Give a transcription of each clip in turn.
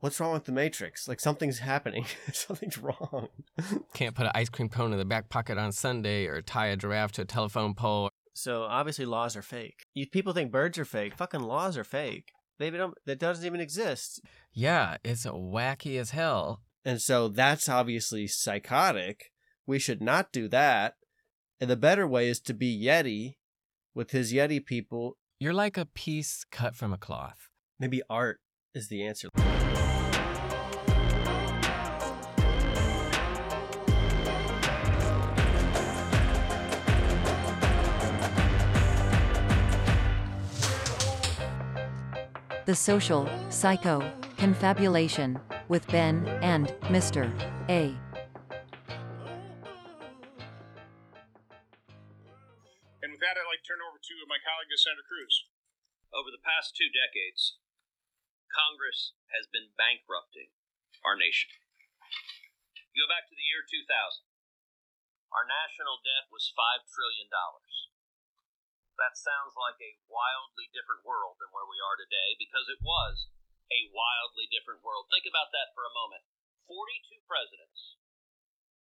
what's wrong with the Matrix? Like something's happening. something's wrong. Can't put an ice cream cone in the back pocket on Sunday or tie a giraffe to a telephone pole. So obviously laws are fake. You, people think birds are fake. Fucking laws are fake. They don't. That doesn't even exist. Yeah, it's wacky as hell. And so that's obviously psychotic. We should not do that. And the better way is to be Yeti with his Yeti people. You're like a piece cut from a cloth. Maybe art is the answer. The Social Psycho Confabulation with Ben and Mr. A. And with that, I'd like to turn over to my colleague, Senator Cruz. Over the past two decades, Congress has been bankrupting our nation. You go back to the year 2000. Our national debt was $5 trillion. That sounds like a wildly different world than where we are today because it was a wildly different world. Think about that for a moment. 42 presidents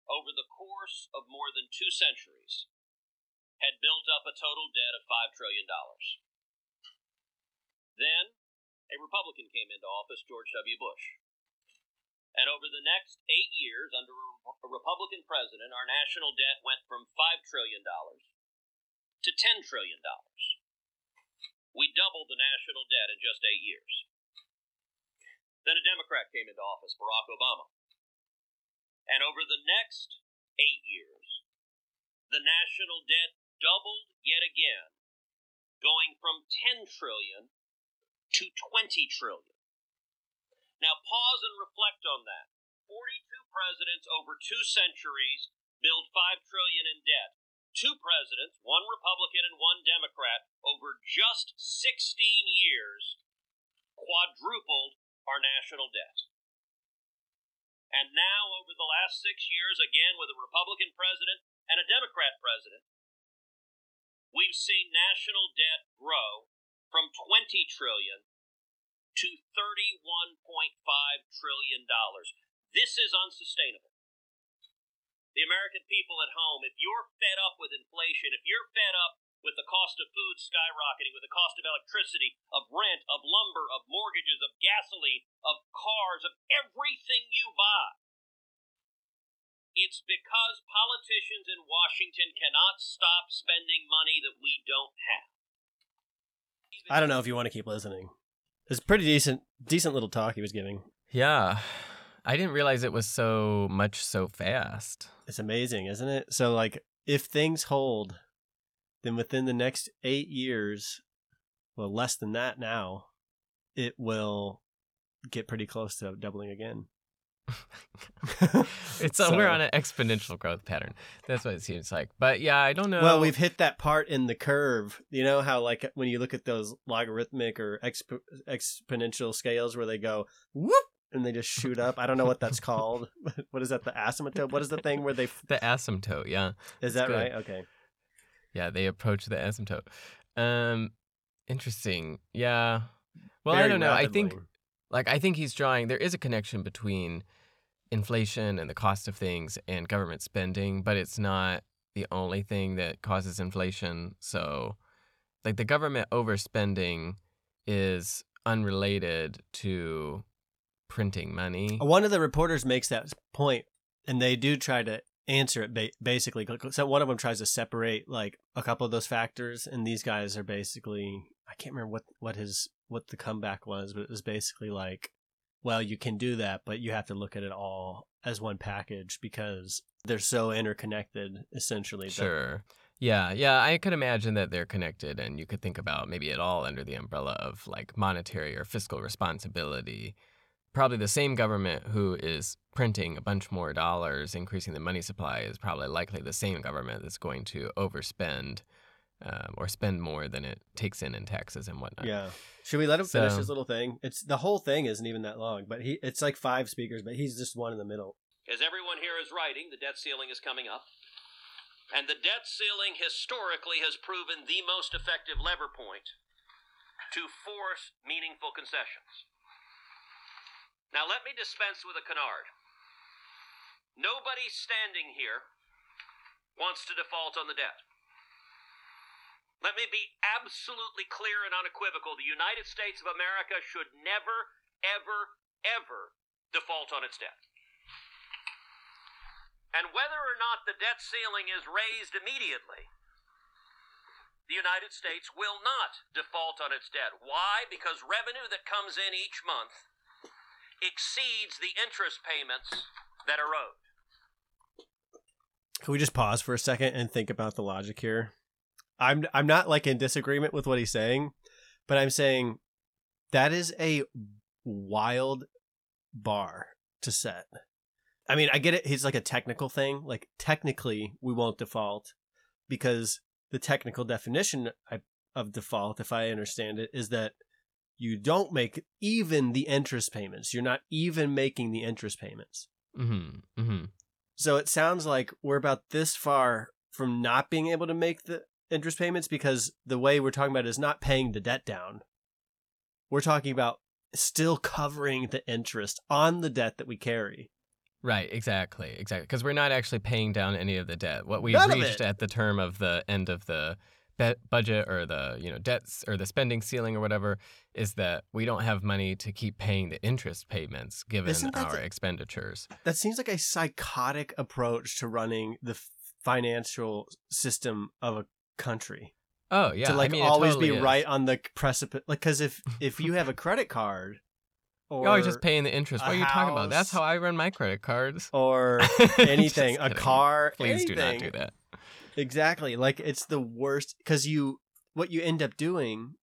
over the course of more than two centuries had built up a total debt of $5 trillion. Then a Republican came into office, George W. Bush. And over the next eight years, under a Republican president, our national debt went from $5 trillion to $10 trillion. We doubled the national debt in just eight years. Then a Democrat came into office, Barack Obama. And over the next eight years, the national debt doubled yet again, going from 10 trillion to 20 trillion. Now pause and reflect on that. 42 presidents over two centuries build 5 trillion in debt. Two presidents, one Republican and one Democrat, over just 16 years quadrupled our national debt. And now, over the last six years, again with a Republican president and a Democrat president, we've seen national debt grow from 20 trillion to 31.5 trillion dollars. This is unsustainable. The American people at home, if you're fed up with inflation, if you're fed up with the cost of food skyrocketing, with the cost of electricity, of rent, of lumber, of mortgages, of gasoline, of cars, of everything you buy. It's because politicians in Washington cannot stop spending money that we don't have. I don't know if you want to keep listening. It's pretty decent, decent little talk he was giving. Yeah. I didn't realize it was so much so fast. It's amazing, isn't it? So, like, if things hold, then within the next eight years, well, less than that now, it will get pretty close to doubling again. it's so, we're on an exponential growth pattern. That's what it seems like. But yeah, I don't know. Well, we've hit that part in the curve. You know how like when you look at those logarithmic or exp- exponential scales where they go whoop and they just shoot up. I don't know what that's called. what is that? The asymptote? What is the thing where they the asymptote? Yeah, is that right? Okay. Yeah, they approach the asymptote. Um, interesting. Yeah. Well, Very I don't know. rapidly. I think, like, I think he's drawing. There is a connection between inflation and the cost of things and government spending, but it's not the only thing that causes inflation. So, like, the government overspending is unrelated to printing money. One of the reporters makes that point, and they do try to answer it ba- basically. So one of them tries to separate like a couple of those factors, and these guys are basically I can't remember what what his what the comeback was, but it was basically like, well, you can do that, but you have to look at it all as one package because they're so interconnected, essentially. Sure. Yeah, yeah, I could imagine that they're connected, and you could think about maybe it all under the umbrella of like monetary or fiscal responsibility. Probably the same government who is printing a bunch more dollars, increasing the money supply, is probably likely the same government that's going to overspend um, or spend more than it takes in in taxes and whatnot. Yeah. Should we let him finish So- his little thing? It's the whole thing isn't even that long, but he it's like five speakers, but he's just one in the middle. As everyone here is writing, the debt ceiling is coming up. And the debt ceiling historically has proven the most effective lever point to force meaningful concessions. Now let me dispense with a canard. Nobody standing here wants to default on the debt. Let me be absolutely clear and unequivocal. The United States of America should never, ever, ever default on its debt. And whether or not the debt ceiling is raised immediately, the United States will not default on its debt. Why? Because revenue that comes in each month exceeds the interest payments that are owed. Can we just pause for a second and think about the logic here? I'm I'm not like in disagreement with what he's saying, but I'm saying that is a wild bar to set. I mean, I get it. He's like a technical thing. Like technically, we won't default because the technical definition of default, if I understand it, is that you don't make even the interest payments. You're not even making the interest payments. Mm-hmm. Mm-hmm. So it sounds like we're about this far from not being able to make the interest payments because the way we're talking about is not paying the debt down. We're talking about still covering the interest on the debt that we carry. Right, exactly, exactly. Because we're not actually paying down any of the debt. What we've None reached at the term of the end of the be- budget or the you know debts or the spending ceiling or whatever is that we don't have money to keep paying the interest payments given our expenditures. That seems like a psychotic approach to running the financial system of a country. Oh yeah, to like I mean, always totally be is. right on the precipice. Like, because if if you have a credit card, or Oh, you're just paying the interest. What are you talking about? That's how I run my credit cards. or anything, a kidding. car, Please do not do that. Exactly. Like it's the worst because you what you end up doing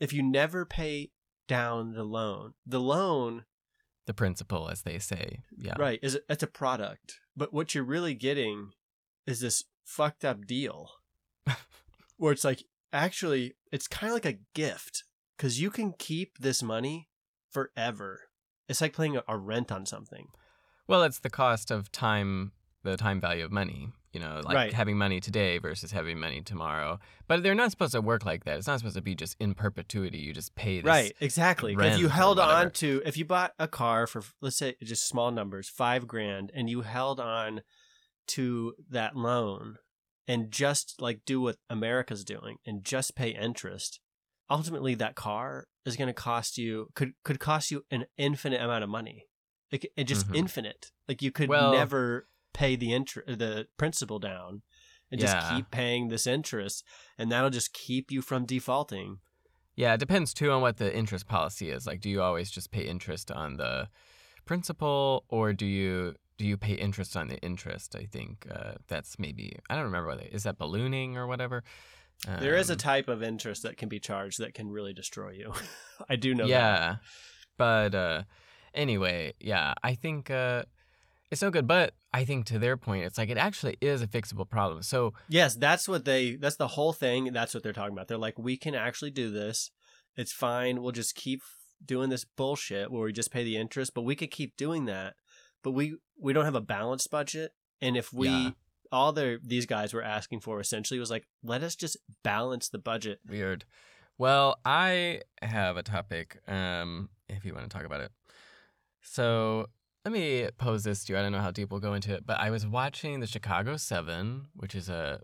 if you never pay down the loan. The loan, The principal, as they say. Yeah. right, is it's a product. But what you're really getting is this fucked up deal where it's like actually it's kind of like a gift cuz you can keep this money forever. It's like paying a, a rent on something. Well, it's the cost of time, the time value of money. You know, like Right. having money today versus having money tomorrow. But they're not supposed to work like that. It's not supposed to be just in perpetuity. You just pay this. Right, exactly. If you held on to, if you bought a car for, let's say, just small numbers, five grand, and you held on to that loan and just like do what America's doing and just pay interest, ultimately that car is going to cost you could could cost you an infinite amount of money. Like it just Mhm. infinite. Like you could Well- never pay the interest, the principal down, and just Yeah. keep paying this interest, and that'll just keep you from defaulting. Yeah, it depends too on what the interest policy is. Like, do you always just pay interest on the principal, or do you do you pay interest on the interest? I think uh, that's maybe I don't remember whether is that ballooning or whatever. There is a Um, type of interest that can be charged that can really destroy you. I do know that. yeah, but uh, anyway, yeah, I think uh, it's no good. But I think to their point, it's like it actually is a fixable problem. So Yes, that's what they that's the whole thing. That's what they're talking about. They're like, we can actually do this. It's fine. We'll just keep doing this bullshit where we just pay the interest, but we could keep doing that. But we we don't have a balanced budget. And if we Yeah. all the these guys were asking for essentially was like, let us just balance the budget. Weird. Well, I have a topic. Um, if you want to talk about it. So let me pose this to you. I don't know how deep we'll go into it, but I was watching the Chicago Seven, which is a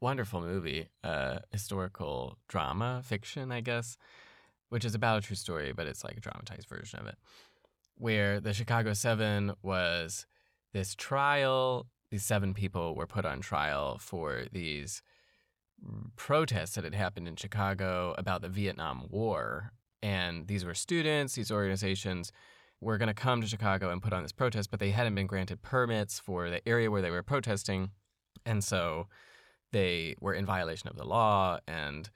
wonderful movie, uh, historical drama fiction, I guess, which is about a true story, but it's like a dramatized version of it, where the Chicago Seven was this trial. These seven people were put on trial for these protests that had happened in Chicago about the Vietnam War. And these were students, these organizations were going to come to Chicago and put on this protest, but they hadn't been granted permits for the area where they were protesting. And so they were in violation of the law. And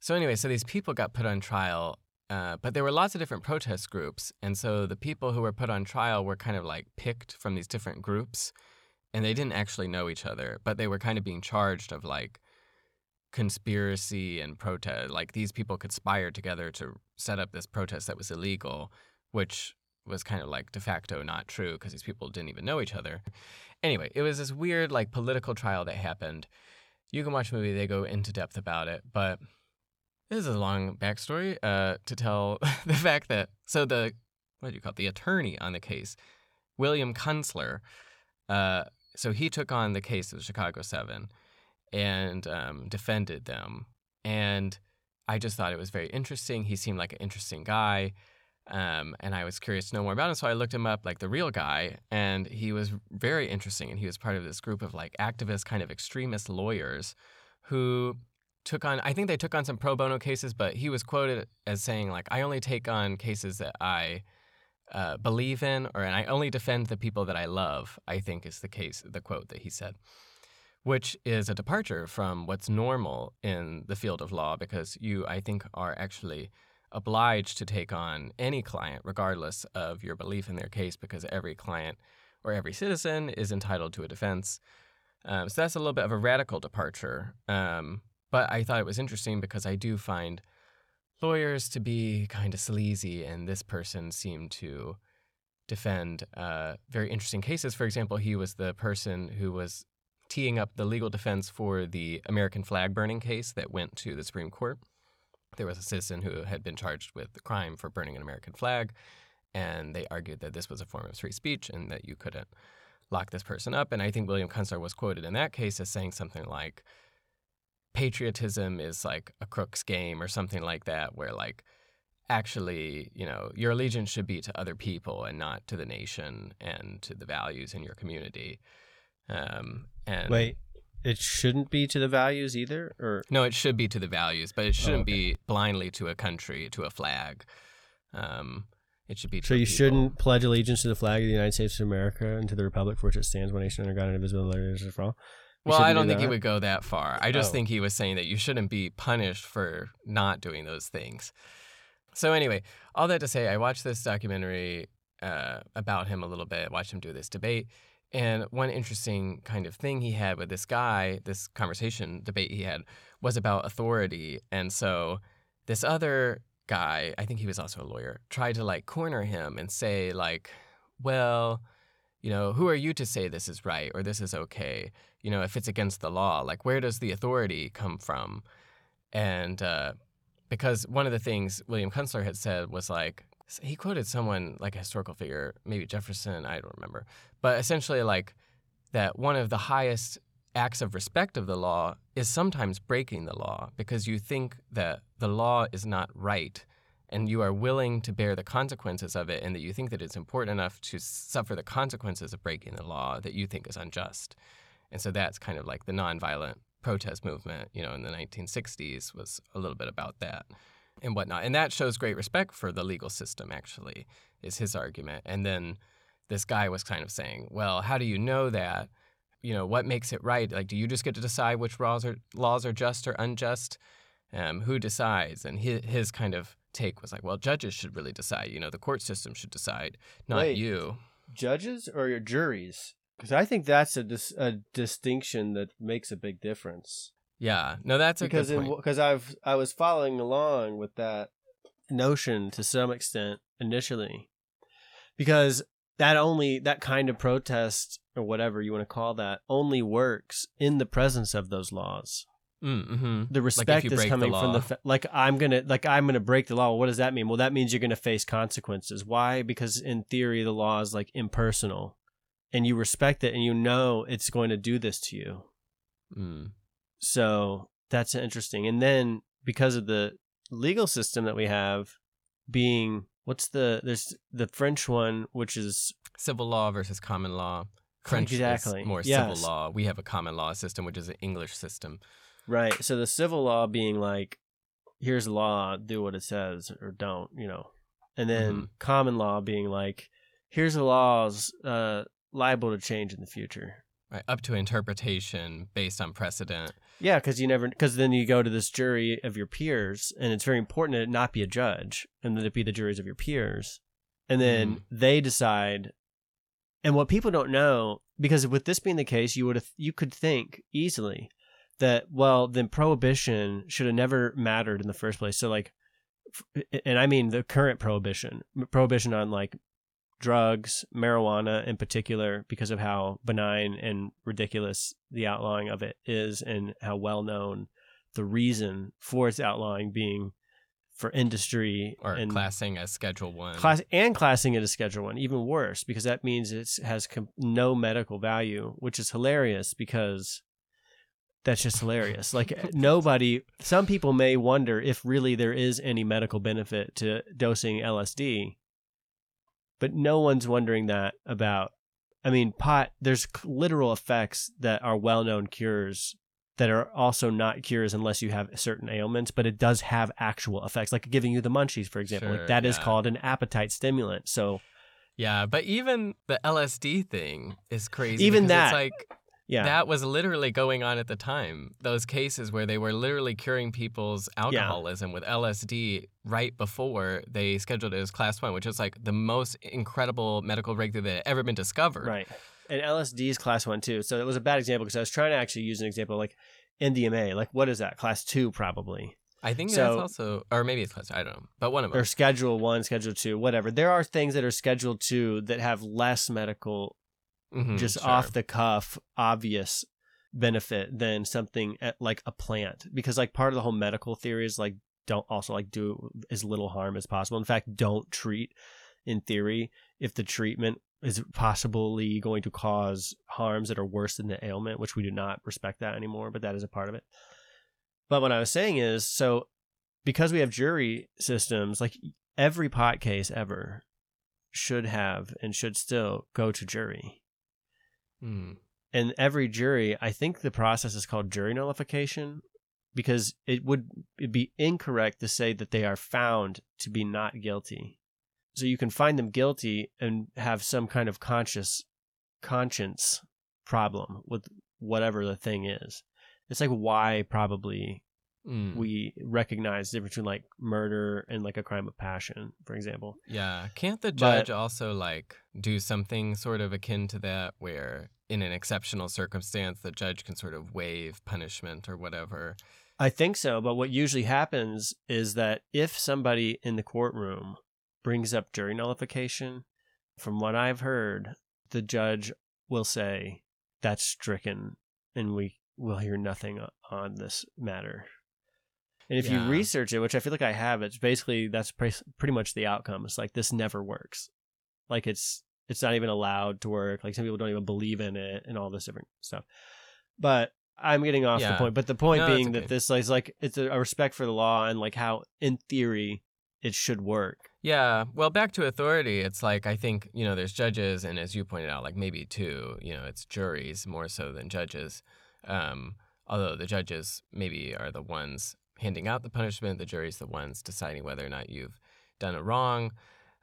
so, anyway, so these people got put on trial. Uh, but there were lots of different protest groups. And so the people who were put on trial were kind of like picked from these different groups. And they didn't actually know each other, but they were kind of being charged of like conspiracy and protest. Like these people conspired together to set up this protest that was illegal, which was kind of like de facto not true because these people didn't even know each other. Anyway, it was this weird like political trial that happened. You can watch the movie; they go into depth about it, but this is a long backstory uh, to tell the fact that so the what do you call it, the attorney on the case, William Kunstler. Uh, so he took on the case of the Chicago Seven and um, defended them. And I just thought it was very interesting. He seemed like an interesting guy. Um, and I was curious to know more about him. So I looked him up, like the real guy, and he was very interesting. And he was part of this group of like activist, kind of extremist lawyers who took on, I think they took on some pro bono cases, but he was quoted as saying, like, I only take on cases that I uh, believe in, or and I only defend the people that I love, I think is the case, the quote that he said, which is a departure from what's normal in the field of law because you, I think, are actually obliged to take on any client, regardless of your belief in their case, because every client or every citizen is entitled to a defense. Um, so that's a little bit of a radical departure. Um, but I thought it was interesting because I do find lawyers to be kind of sleazy, and this person seemed to defend uh, very interesting cases. For example, he was the person who was teeing up the legal defense for the American flag burning case that went to the Supreme Court there was a citizen who had been charged with the crime for burning an American flag, and they argued that this was a form of free speech and that you couldn't lock this person up. And I think William Kunstler was quoted in that case as saying something like, patriotism is like a crook's game or something like that, where like actually, you know, your allegiance should be to other people and not to the nation and to the values in your community. Um, and Wait, it shouldn't be to the values either, or No, it should be to the values, but it shouldn't okay. be blindly to a country, to a flag. Um, it should be. To so you people. shouldn't pledge allegiance to the flag of the United States of America and to the republic for which it stands, one nation under God, indivisible, liberty and justice for all. You Well, I don't do think he would go that far. I just Oh. think he was saying that you shouldn't be punished for not doing those things. So anyway, all that to say, I watched this documentary uh, about him a little bit. Watched him do this debate, and one interesting kind of thing he had with this guy, this conversation debate he had, was about authority. And so this other guy, I think he was also a lawyer, tried to like corner him and say like, well, you know, who are you to say this is right or this is okay? You know, if it's against the law, like where does the authority come from? And uh, because one of the things William Kunstler had said was like, he quoted someone like a historical figure, maybe Jefferson, I don't remember, but essentially like that one of the highest acts of respect of the law is sometimes breaking the law because you think that the law is not right and you are willing to bear the consequences of it and that you think that it's important enough to suffer the consequences of breaking the law that you think is unjust. And so that's kind of like the nonviolent protest movement, you know, in the 1960s was a little bit about that and whatnot. And that shows great respect for the legal system, actually, is his argument. And then this guy was kind of saying, well, how do you know that? You know, what makes it right? Like, do you just get to decide which laws are laws are just or unjust? Um, who decides? And his, his kind of take was like, well, judges should really decide. You know, the court system should decide, not Wait. you. judges or your juries? Because I think that's a dis- a distinction that makes a big difference. Yeah, no, that's a because good point. because I've I was following along with that notion to some extent initially, because that only that kind of protest or whatever you want to call that only works in the presence of those laws. mm-hmm. The respect you is break the coming from the fa- like I'm gonna like I'm gonna break the law. Well, what does that mean? Well, that means you're gonna face consequences. Why? Because in theory, the law is like impersonal, and you respect it, and you know it's going to do this to you. Mm. So that's interesting. And then because of the legal system that we have being what's the there's the French one which is Civil law versus common law. French Exactly. is more Yes. civil law. We have a common law system, which is an English system. right. So the civil law being like here's law, do what it says or don't, you know. And then Mhm. common law being like here's the laws uh liable to change in the future. Right, up to interpretation based on precedent. Yeah, because you never, because then you go to this jury of your peers, and it's very important it not be a judge, and that it be the juries of your peers, and then Mhm. they decide. And what people don't know, because with this being the case, you would have, you could think easily that well, then prohibition should have never mattered in the first place. So like, and I mean the current prohibition, prohibition on like drugs, marijuana in particular, because of how benign and ridiculous the outlawing of it is, and how well known the reason for its outlawing being for industry or and classing as Schedule One. class and classing it as Schedule One, even worse because that means it has com- no medical value, which is hilarious because that's just hilarious. Like nobody, some people may wonder if really there is any medical benefit to dosing LSD, but no one's wondering that about. I mean, pot. There's literal effects that are well-known cures that are also not cures unless you have certain ailments, but it does have actual effects, like giving you the munchies, for example. Sure, like that is yeah. called an appetite stimulant. So Yeah, but even the LSD thing is crazy. Even that- it's like yeah, that was literally going on at the time. Those cases where they were literally curing people's alcoholism with LSD right before they scheduled it as class one, which is like the most incredible medical breakthrough that had ever been discovered. right. And LSD is class one too. So it was a bad example because I was trying to actually use an example like MDMA. Like what is that? Class two probably, I think So- that's also, or maybe it's class. I don't know, but one of them. or Schedule one, Schedule two, whatever. There are things that are Schedule two that have less medical Mhm, just sure. off the cuff obvious benefit than something at, like a plant. Because like part of the whole medical theory is like don't also like do as little harm as possible. In fact don't treat in theory if the treatment is possibly going to cause harms that are worse than the ailment which we do not respect that anymore but that is a part of it. But what i was saying is so because we have jury systems like every pot case ever should have and should still go to jury Mm. and every jury i think the process is called jury nullification because it would it'd be incorrect to say that they are found to be not guilty so you can find them guilty and have some kind of conscious conscience problem with whatever the thing is it's like why probably Mm. we recognize the difference between like murder and like a crime of passion for example Yeah. Can't the But- judge also like do something sort of akin to that where in an exceptional circumstance the judge can sort of waive punishment or whatever? I think so, but what usually happens is that if somebody in the courtroom brings up jury nullification, from what I've heard, the judge will say that's stricken and we will hear nothing on this matter. And if Yeah. you research it, which I feel like I have, it's basically that's pre- pretty much the outcome. It's like this never works. Like it's it's not even allowed to work. Like some people don't even believe in it and all this different stuff. But I'm getting off the point. But the point No, being okay. that this is like it's a, a respect for the law and like how in theory it should work. Yeah. Well, back to authority, it's like I think, you know, there's judges, and as you pointed out, like maybe two, you know, it's juries more so than judges. Um, although the judges maybe are the ones handing out the punishment, the jury's the ones deciding whether or not you've done it wrong.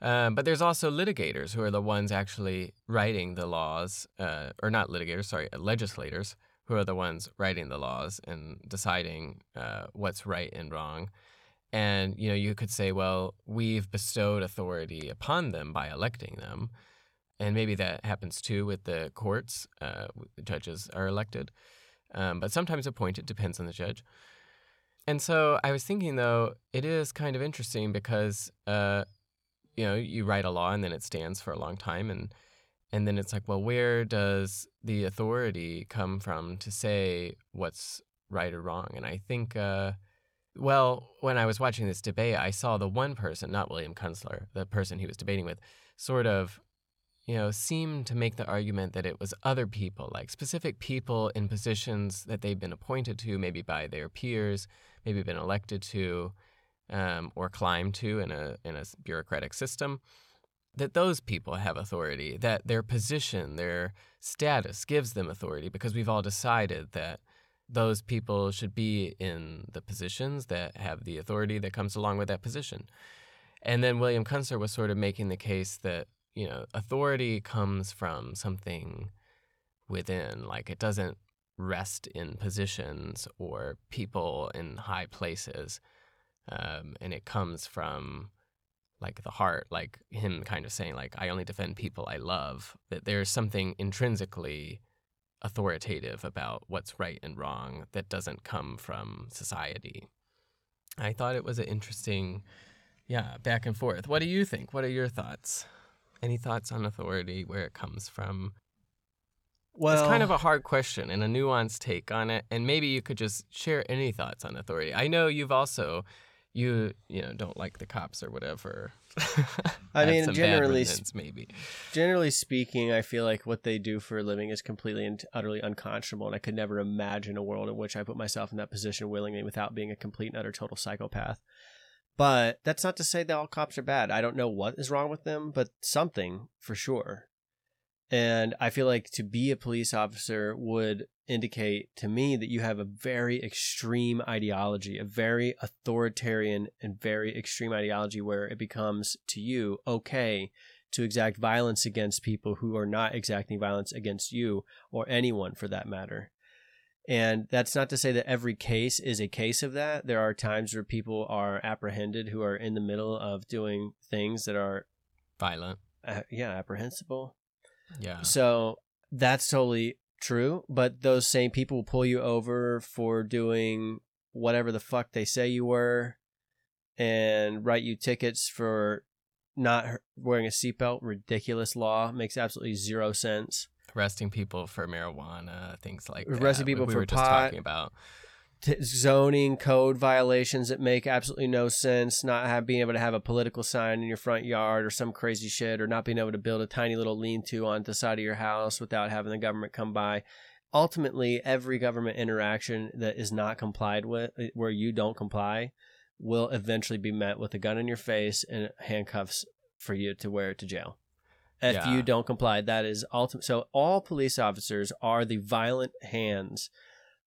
Um, but there's also litigators who are the ones actually writing the laws, uh, or not litigators, sorry, uh, legislators who are the ones writing the laws and deciding uh, what's right and wrong. And you know, you could say, well, we've bestowed authority upon them by electing them, and maybe that happens too with the courts. Uh, the judges are elected, um, but sometimes appointed. Depends on the judge. And so I was thinking, though, it is kind of interesting because, uh, you know, you write a law and then it stands for a long time, and and then it's like, well, where does the authority come from to say what's right or wrong? And I think. Uh, well, when I was watching this debate, I saw the one person, not William Kunstler, the person he was debating with, sort of, you know, seem to make the argument that it was other people, like specific people in positions that they've been appointed to, maybe by their peers, maybe been elected to, um, or climbed to in a in a bureaucratic system. That those people have authority, that their position, their status gives them authority, because we've all decided that those people should be in the positions that have the authority that comes along with that position. And then William Kunstler was sort of making the case that, you know, authority comes from something within, like it doesn't rest in positions or people in high places. Um, and it comes from like the heart, like him kind of saying, like, I only defend people I love, that there's something intrinsically authoritative about what's right and wrong that doesn't come from society. I thought it was an interesting, yeah, back and forth. What do you think? What are your thoughts? Any thoughts on authority, where it comes from? Well, it's kind of a hard question and a nuanced take on it. And maybe you could just share any thoughts on authority. I know you've also, you you know don't like the cops or whatever. I mean, generally maybe. Generally speaking, I feel like what they do for a living is completely and utterly unconscionable, and I could never imagine a world in which I put myself in that position willingly without being a complete and utter total psychopath. But that's not to say that all cops are bad. I don't know what is wrong with them, but something for sure. And I feel like to be a police officer would indicate to me that you have a very extreme ideology, a very authoritarian and very extreme ideology where it becomes to you okay to exact violence against people who are not exacting violence against you or anyone for that matter. And that's not to say that every case is a case of that. There are times where people are apprehended who are in the middle of doing things that are, Violent. uh, yeah, apprehensible. Yeah. So that's totally true. But those same people will pull you over for doing whatever the fuck they say you were and write you tickets for not wearing a seatbelt. Ridiculous law. Makes absolutely zero sense. Arresting people for marijuana, things like that. Arresting people we for were just pot. talking about. T- zoning code violations that make absolutely no sense. Not have, being able to have a political sign in your front yard or some crazy shit, or not being able to build a tiny little lean-to on the side of your house without having the government come by. Ultimately, every government interaction that is not complied with, eh, where you don't comply, will eventually be met with a gun in your face and handcuffs for you to wear to jail. If Yeah. you don't comply, that is ultimate. So all police officers are the violent hands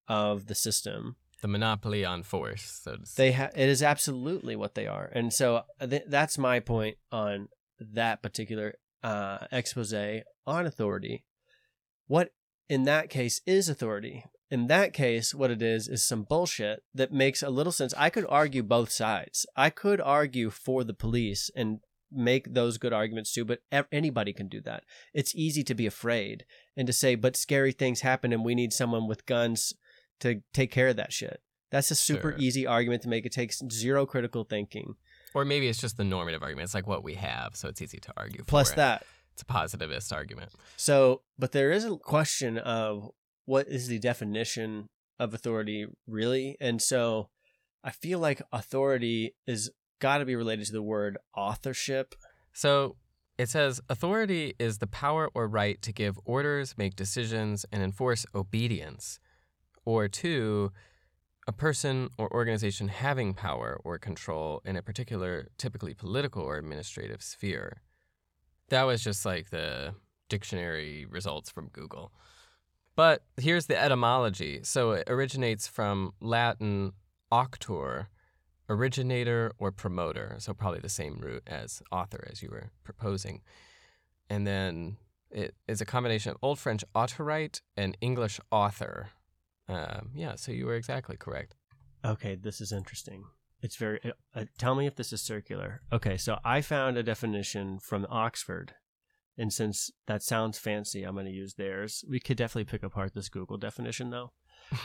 of the system. The monopoly on force. So They ha- it is absolutely what they are, and so th- that's my point on that particular uh, expose on authority. What in that case is authority? In that case, what it is is some bullshit that makes a little sense. I could argue both sides. I could argue for the police and make those good arguments too, but anybody can do that. It's easy to be afraid and to say, but scary things happen and we need someone with guns to take care of that shit. That's a super Sure. easy argument to make. It takes zero critical thinking. Or maybe it's just the normative argument. It's like what we have, so it's easy to argue. Plus it. that. it's a positivist argument. So, but there is a question of what is the definition of authority really? And so I feel like authority is got to be related to the word authorship. So it says authority is the power or right to give orders, make decisions, and enforce obedience, or two, a person or organization having power or control in a particular, typically political or administrative sphere. That was just like the dictionary results from Google. But here's the etymology. So it originates from Latin auctor, originator or promoter. So probably the same root as author as you were proposing. And then it is a combination of Old French autorite and English author. Um, yeah, so you were exactly correct. Okay, this is interesting. It's very. Uh, uh, tell me if this is circular. Okay, so I found a definition from Oxford, and since that sounds fancy, I'm going to use theirs. We could definitely pick apart this Google definition though.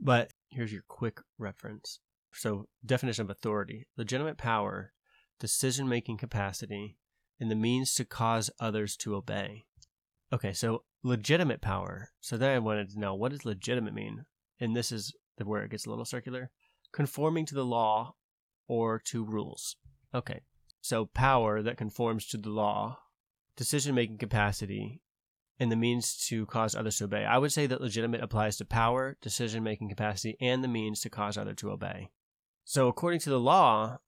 but here's your quick reference. So, definition of authority: legitimate power, decision-making capacity, and the means to cause others to obey. Okay, so legitimate power. So then I wanted to know what does legitimate mean, and this is the where it gets a little circular. Conforming to the law or to rules. Okay, so power that conforms to the law, decision-making capacity, and the means to cause others to obey. I would say that legitimate applies to power, decision-making capacity, and the means to cause others to obey. So according to the law,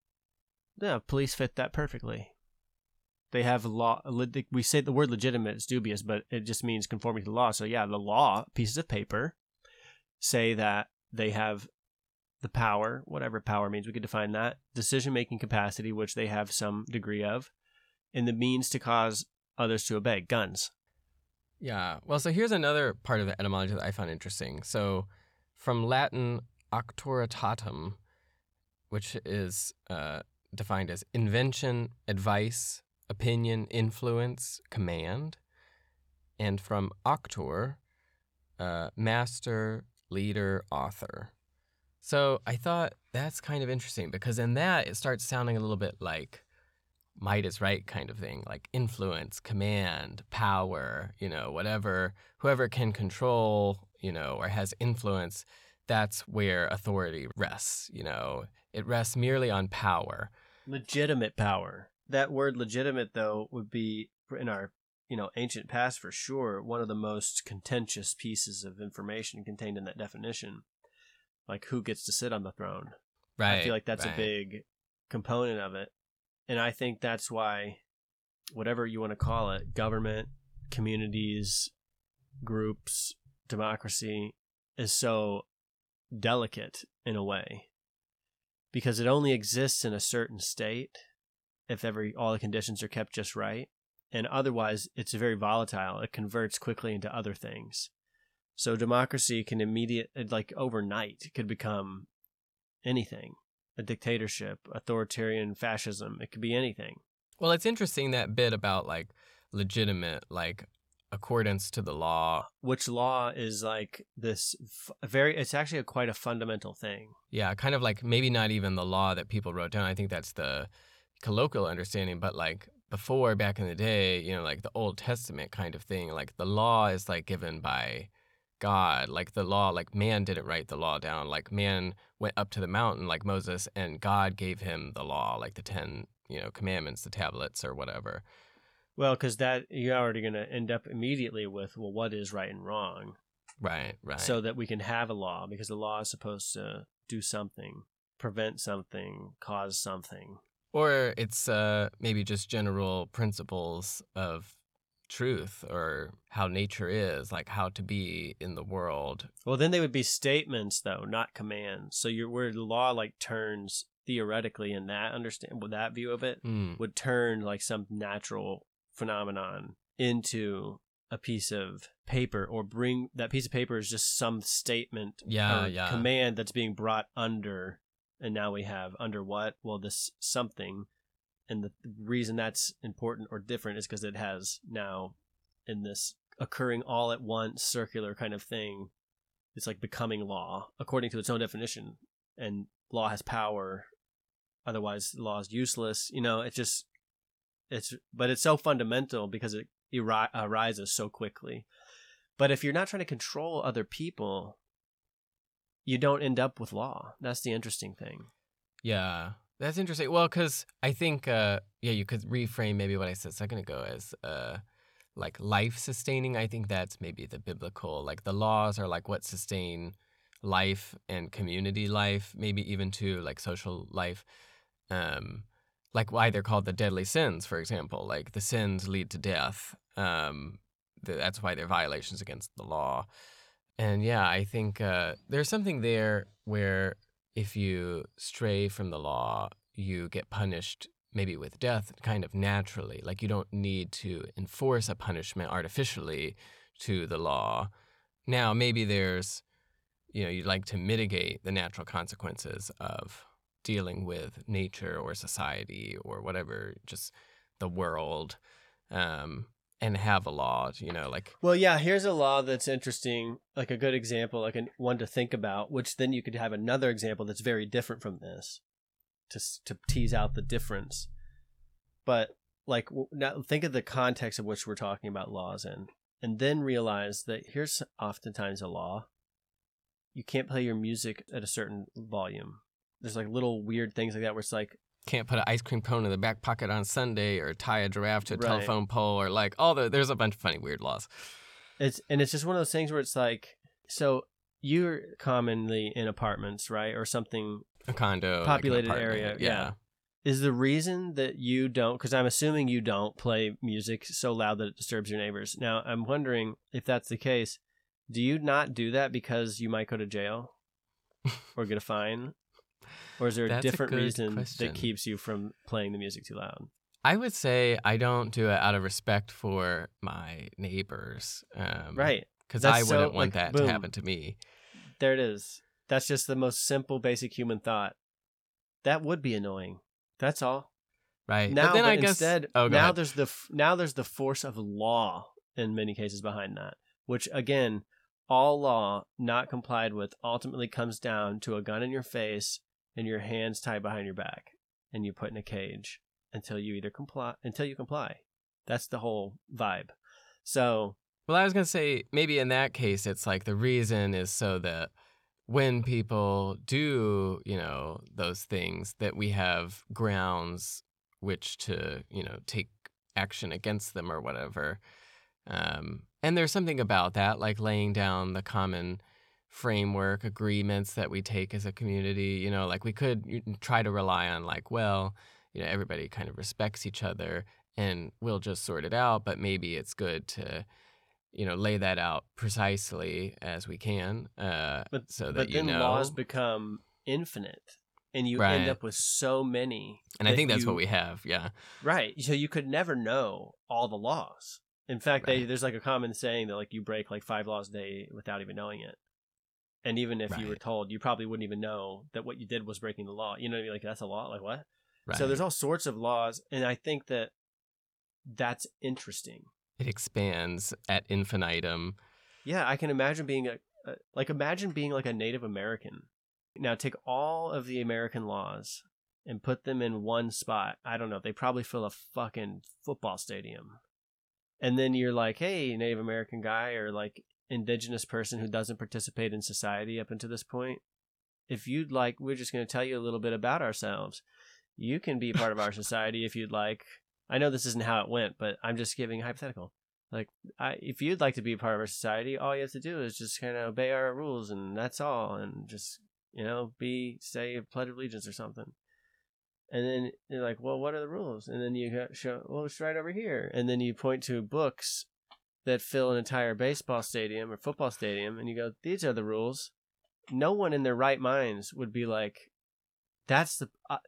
yeah, police fit that perfectly they have law we say the word legitimate is dubious but it just means conforming to the law so yeah the law pieces of paper say that they have the power whatever power means we could define that decision making capacity which they have some degree of and the means to cause others to obey guns Yeah. Well, so here's another part of the etymology that I found interesting. So, from Latin auctoritatem, which is uh, defined as invention, advice, opinion, influence, command, and from auctor, uh, master, leader, author. So I thought that's kind of interesting because in that it starts sounding a little bit like might is right kind of thing, like influence, command, power, you know, whatever, whoever can control, you know, or has influence, that's where authority rests. You know, it rests merely on power. legitimate power. That word legitimate though would be in our you know ancient past for sure one of the most contentious pieces of information contained in that definition. Like who gets to sit on the throne. Right. I feel like that's right. a big component of it. And I think that's why whatever you want to call it, government, communities, groups, democracy is so delicate in a way because it only exists in a certain state if every all the conditions are kept just right. And otherwise it's very volatile. It converts quickly into other things. So democracy can immediate uh, like overnight could become anything. A dictatorship authoritarian fascism it could be anything. Well, it's interesting that bit about like legitimate, like accordance to the law. which law is like this f- very it's actually a quite a fundamental thing. Yeah, kind of like maybe not even the law that people wrote down. I think that's the colloquial understanding, but like before back in the day, you know, like the Old Testament kind of thing, like the law is like given by God. Like the law, like man didn't write the law down. Like man went up to the mountain like Moses and God gave him the law, like the 10, you know, commandments, the tablets or whatever. well because that you're already going to end up immediately with well what is right and wrong Right, right. so that we can have a law because the law is supposed to do something prevent something cause something or it's uh, maybe just general principles of truth or how nature is, like how to be in the world. well then they would be statements though not commands so your where the law like turns theoretically in that understand with that view of it Mm. would turn like some natural phenomenon into a piece of paper or bring that piece of paper is just some statement Yeah, or yeah. command that's being brought under and now we have under what? Well this something. And the reason that's important or different is because it has now in this occurring all at once circular kind of thing it's like becoming law according to its own definition. And law has power otherwise law is useless you know it's just it's but it's so fundamental because it arises so quickly. But if you're not trying to control other people you don't end up with law that's the interesting thing Yeah, that's interesting. Well, because I think, uh, yeah, you could reframe maybe what I said a second ago as uh, like life sustaining. I think that's maybe the biblical, like the laws are like what sustain life and community life, maybe even to like social life. Um, like why they're called the deadly sins, for example. Like the sins lead to death. Um, th- that's why they're violations against the law. And yeah, I think uh, there's something there where if you stray from the law, you get punished maybe with death kind of naturally. Like you don't need to enforce a punishment artificially to the law. Now, maybe there's, you know, you'd like to mitigate the natural consequences of dealing with nature or society or whatever, just the world, um, and have a law, you know, like, Well, yeah, here's a law that's interesting, like a good example, like a, one to think about, which then you could have another example that's very different from this to to tease out the difference. But like now think of the context of which we're talking about laws in and then realize that here's oftentimes a law. You can't play your music at a certain volume. There's like little weird things like that where it's like can't put an ice cream cone in the back pocket on Sunday or tie a giraffe to a Right. telephone pole or like all the there's a bunch of funny weird laws. It's and it's just one of those things where it's like so you're commonly in apartments, right? Or something A condo, like Populated apartment. area, yeah. is the reason that you don't because i'm assuming you don't play music so loud that it disturbs your neighbors now i'm wondering if that's the case do you not do that because you might go to jail or get a fine or is there a a different good reason question. that keeps you from playing the music too loud I would say I don't do it out of respect for my neighbors. Um, right Because I wouldn't want like, that boom. to happen to me. there it is that's just the most simple basic human thought that would be annoying that's all Right. now but then but I guess instead oh, now ahead. there's the now there's the force of law in many cases behind that which again all law not complied with ultimately comes down to a gun in your face and your hands tied behind your back and you put in a cage until you either comply until you comply that's the whole vibe so Well, I was gonna say maybe in that case it's like the reason is so that when people do, you know, those things, that we have grounds which to, you know, take action against them or whatever. Um, and there's something about that, like laying down the common framework agreements that we take as a community. You know, like we could try to rely on, like, well, you know, everybody kind of respects each other and we'll just sort it out. But maybe it's good to, you know, lay that out precisely as we can, uh, But- so that but then know. laws become infinite, and you Right. end up with so many. and I think that's you- what we have. Yeah. Right. So you could never know all the laws. In fact, they, there's like a common saying that like you break like five laws a day without even knowing it. And even if you were told, you probably wouldn't even know that what you did was breaking the law. You know what I mean? Like that's a law. Like what? Right. So there's all sorts of laws, and I think that that's interesting. it expands ad infinitum. Yeah, I can imagine being a, a like imagine being like a Native American. Now take all of the American laws and put them in one spot. I don't know. They probably fill a fucking football stadium. And then you're like, "Hey, Native American guy or like indigenous person who doesn't participate in society up until this point, if you'd like, we're just going to tell you a little bit about ourselves. You can be part of our society if you'd like. I know this isn't how it went, but I'm just giving hypothetical. Like, I, if you'd like to be a part of our society, all you have to do is just kind of obey our rules, and that's all. And just, you know, be, say, a pledge of allegiance or something. And then you're like, well, what are the rules? And then you go- show, well, it's right over here. And then you point to books that fill an entire baseball stadium or football stadium, and you go, these are the rules. No one in their right minds would be like, that's the. Uh,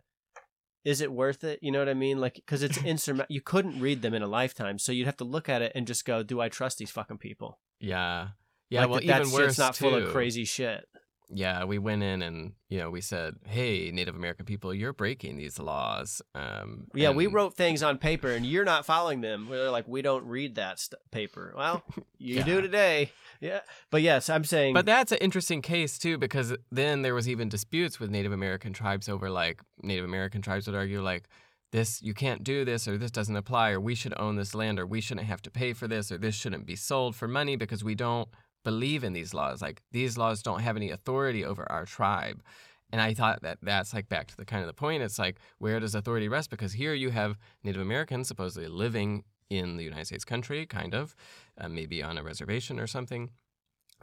is it worth it? You know what I mean? Like, because it's insurmountable. You couldn't read them in a lifetime, so you'd have to look at it and just go, "Do I trust these fucking people?" Yeah. Yeah. like, well, that, even worse. shit's not full of crazy shit. Yeah, we went in and you know we said, "Hey, Native American people, you're breaking these laws." Um, Yeah, we wrote things on paper, and you're not following them. We're like, we don't read that st- paper. Well, you Yeah. do today. Yeah, but yes, I'm saying. But that's an interesting case too, because then there was even disputes with Native American tribes over like Native American tribes would argue like this you can't do this or this doesn't apply or we should own this land or we shouldn't have to pay for this or this shouldn't be sold for money because we don't believe in these laws. Like these laws don't have any authority over our tribe. And I thought that that's like back to the kind of the point. It's like where does authority rest? Because here you have Native Americans supposedly living in the United States country, kind of, uh, maybe on a reservation or something.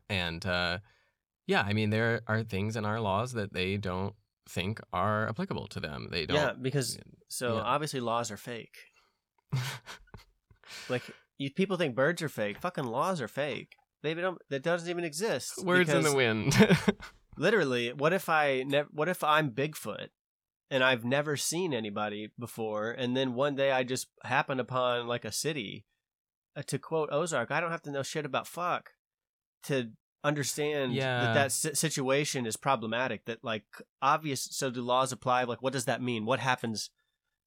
And uh, yeah, I mean, there are things in our laws that they don't think are applicable to them. They don't. yeah, because so Yeah. obviously laws are fake. Like you, people think birds are fake. Fucking laws are fake. They don't. That doesn't even exist. Words in the wind. literally what if i never what if i'm bigfoot and i've never seen anybody before and then one day i just happen upon like a city uh, to quote ozark i don't have to know shit about fuck to understand Yeah. that that si- situation is problematic that like obvious so do laws apply like what does that mean what happens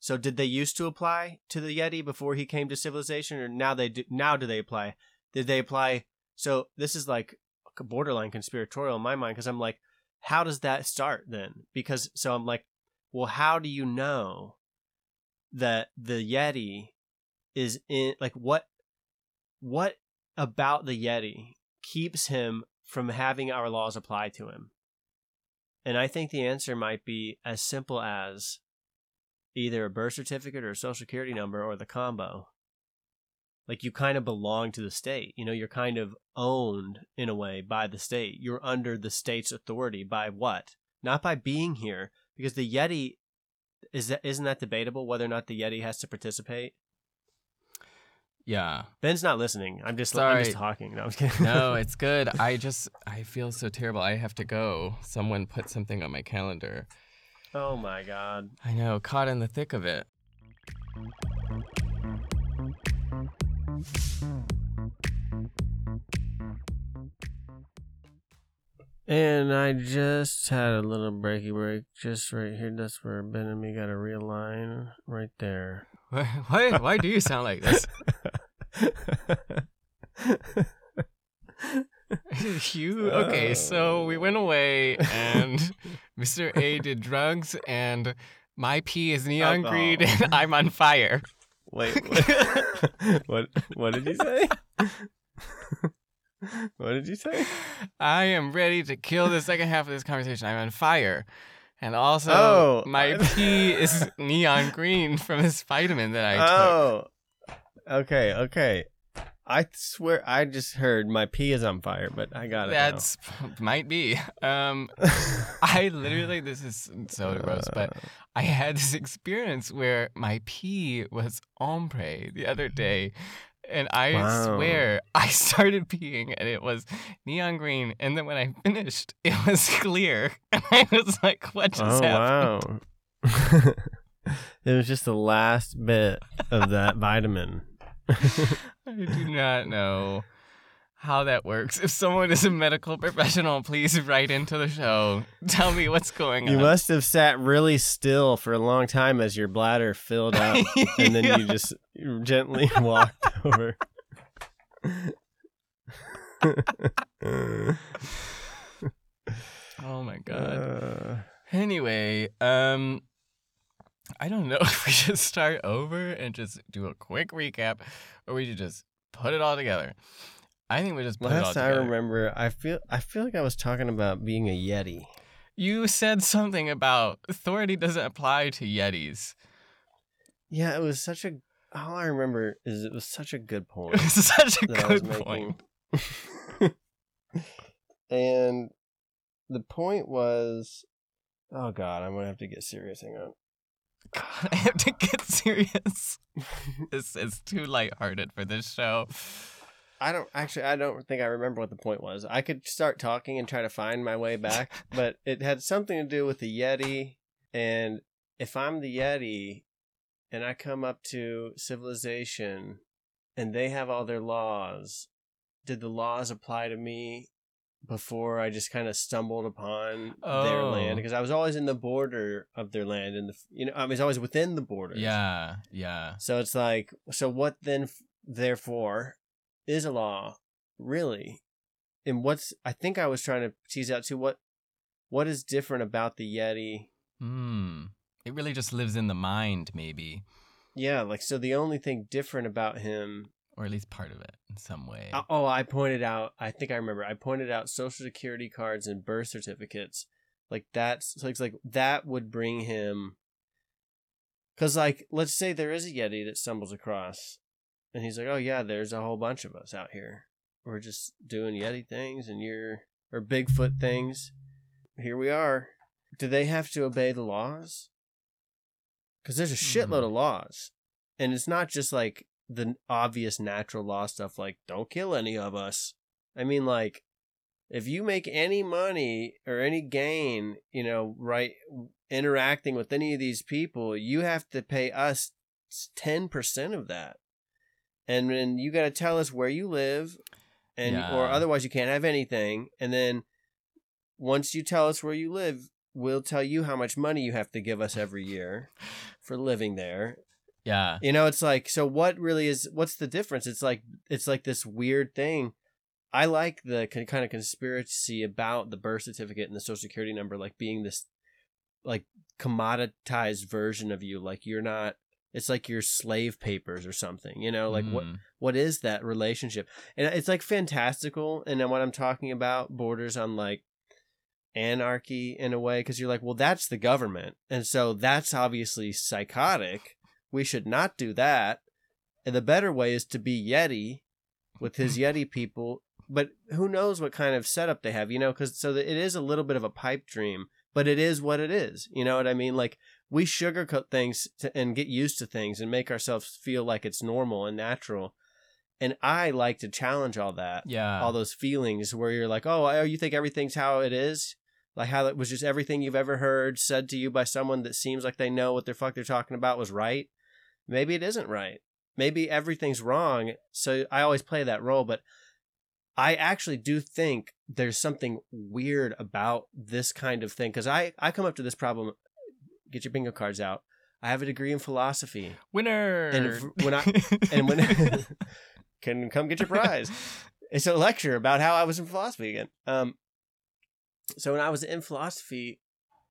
so did they used to apply to the yeti before he came to civilization or now they do now do they apply did they apply so this is like borderline conspiratorial in my mind because I'm like, how does that start then? Because so I'm like, well, how do you know that the Yeti is in like what what about the Yeti keeps him from having our laws apply to him? And I think the answer might be as simple as either a birth certificate or a social security number or the combo like you kind of belong to the state you know you're kind of owned in a way by the state you're under the state's authority by what not by being here because the yeti is that isn't that debatable whether or not the yeti has to participate yeah. ben's not listening i'm just Sorry. i'm just talking no, I'm just kidding. No, it's good. I just I feel so terrible. I have to go. Someone put something on my calendar. oh my god I know, caught in the thick of it. And i just had a little breaky break just right here that's where ben and me got to realign right there Why, why, why do you sound like this? you okay? So we went oh. away, and Mr. A did drugs, and my pee is neon Alcohol. green, and I'm on fire. Wait, what? what? What did you say? what did you say? I am ready to kill the second half of this conversation. I'm on fire. And also, Oh. my pee is neon green from this vitamin that I took. Oh, okay, okay. I swear, I just heard my pee is on fire, but I got it. now. That's might be. Um, I literally, this is so gross, but I had this experience where my pee was ombre the other day. And I Wow. swear I started peeing and it was neon green. And then when I finished, it was clear. And I was like, what just oh happened? wow! it was just the last bit of that vitamin. I do not know how that works. If someone is a medical professional, please write into the show. Tell me what's going You on. You must have sat really still for a long time as your bladder filled up, and then you just gently walked over. Oh my god. Uh, Anyway, um I don't know if we should start over and just do a quick recap or we should just put it all together. I think we just put it all together. last I together. remember, I feel I feel like I was talking about being a yeti. You said something about authority doesn't apply to Yetis. Yeah, it was such a. All I remember is it was such a good point. It's such a was good point. and the point was, oh god, I'm gonna have to get serious. Hang on. God, I have to get serious. This is too lighthearted for this show. I don't actually. I don't think I remember what the point was. I could start talking and try to find my way back, but it had something to do with the Yeti. And if I'm the Yeti, and I come up to civilization, and they have all their laws, did the laws apply to me before I just kind of stumbled upon their Oh. land? Because I was always in the border of their land, and the you know I was always within the border. Yeah, yeah. So it's like, so what then, f- therefore, is a law, really? And what's, I think I was trying to tease out too, what, what is different about the Yeti? Hmm. It really just lives in the mind, maybe, Yeah, like, so the only thing different about him, or at least part of it in some way. oh, oh, I pointed out, I think I remember, I pointed out social security cards and birth certificates. Like, that's, it's like, that would bring him, because, like, let's say there is a Yeti that stumbles across, and he's like, oh, yeah, there's a whole bunch of us out here. We're just doing Yeti things, and you're, or Bigfoot things. Here we are. Do they have to obey the laws? Because there's a shitload Mhm. of laws. And it's not just like the obvious natural law stuff like, don't kill any of us. I mean, like, if you make any money or any gain, you know, right, interacting with any of these people, you have to pay us 10% of that. And then you got to tell us where you live and or otherwise you can't have anything. And then once you tell us where you live, we'll tell you how much money you have to give us every year for living there. Yeah. You know, it's like so what really is what's the difference? It's like it's like this weird thing. I like the con- kind of conspiracy about the birth certificate and the social security number like being this like commoditized version of you like you're not it's like your slave papers or something, you know? Like what Mm. what is that relationship? And it's like fantastical and then what I'm talking about borders on like anarchy in a way because you're like, well, that's the government. And so that's obviously psychotic. We should not do that. And the better way is to be Yeti with his Yeti people. But who knows what kind of setup they have, you know? Because so it is a little bit of a pipe dream, but it is what it is. You know what I mean? Like we sugarcoat things to, and get used to things and make ourselves feel like it's normal and natural. And I like to challenge all that Yeah. all those feelings where you're like, oh, oh, you think everything's how it is, like how it was just everything you've ever heard said to you by someone that seems like they know what the fuck they're talking about was right. Maybe it isn't right. Maybe everything's wrong. So I always play that role, but I actually do think there's something weird about this kind of thing because I I come up to this problem. Get your bingo cards out. I have a degree in philosophy, Winner. And if- when I- and when can come get your prize it's a lecture about how I was in philosophy again. Um, so when I was in philosophy,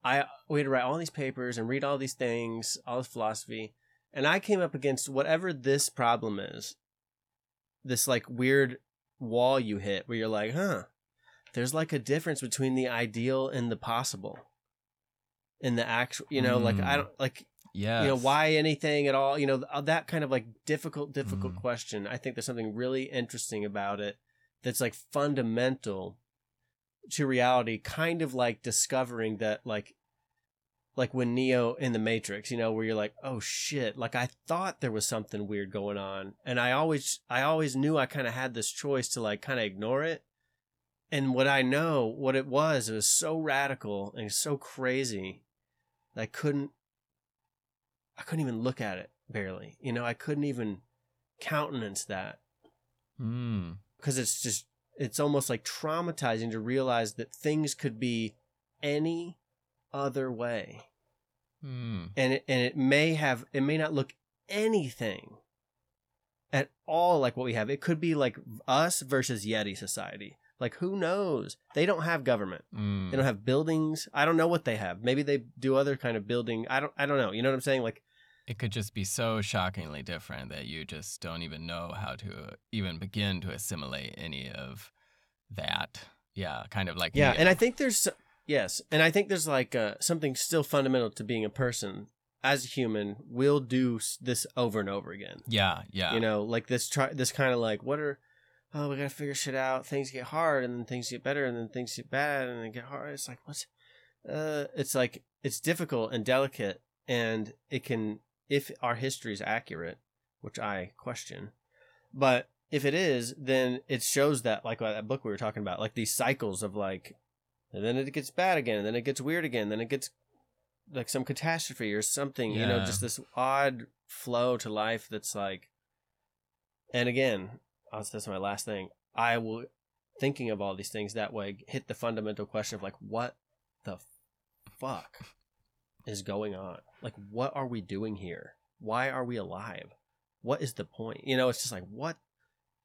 I we had to write all these papers and read all these things, all this philosophy, and I came up against whatever this problem is, this like weird wall you hit where you're like, huh, there's like a difference between the ideal and the possible. In the actual, you know, like I Mm. don't like Yeah. you know why anything at all you know that kind of like difficult difficult Mm. question i think there's something really interesting about it that's like fundamental to reality kind of like discovering that like like when neo in the matrix you know where you're like oh shit like i thought there was something weird going on and i always i always knew i kind of had this choice to like kind of ignore it and what i know what it was it was so radical and so crazy that i couldn't I couldn't even look at it barely. You know, I couldn't even countenance that Hmm. because it's just it's almost like traumatizing to realize that things could be any other way. Hmm. And it and it may have it may not look anything at all like what we have. It could be like us versus Yeti society. Like who knows? They don't have government. Hmm. They don't have buildings. I don't know what they have. Maybe they do other kind of building. I don't I don't know. You know what I'm saying? Like It could just be so shockingly different that you just don't even know how to even begin to assimilate any of that. Yeah, kind of like Yeah, and I think there's yes, and I think there's like uh, something still fundamental to being a person as a human. We'll do this over and over again. yeah, yeah, You know, like this try this kind of like what are oh we gotta figure shit out. Things get hard, and then things get better, and then things get bad, and then get hard. It's like what's uh, it's like it's difficult and delicate, and it can if our history is accurate, which I question, but if it is, then it shows that like that book we were talking about, like these cycles of like, and then it gets bad again, and then it gets weird again, then it gets like some catastrophe or something, you know, just this odd flow to life that's like, and again, that's my last thing. I will thinking of all these things that way hit the fundamental question of like what the fuck is going on? Like what are we doing here? Why are we alive? What is the point? You know, it's just like what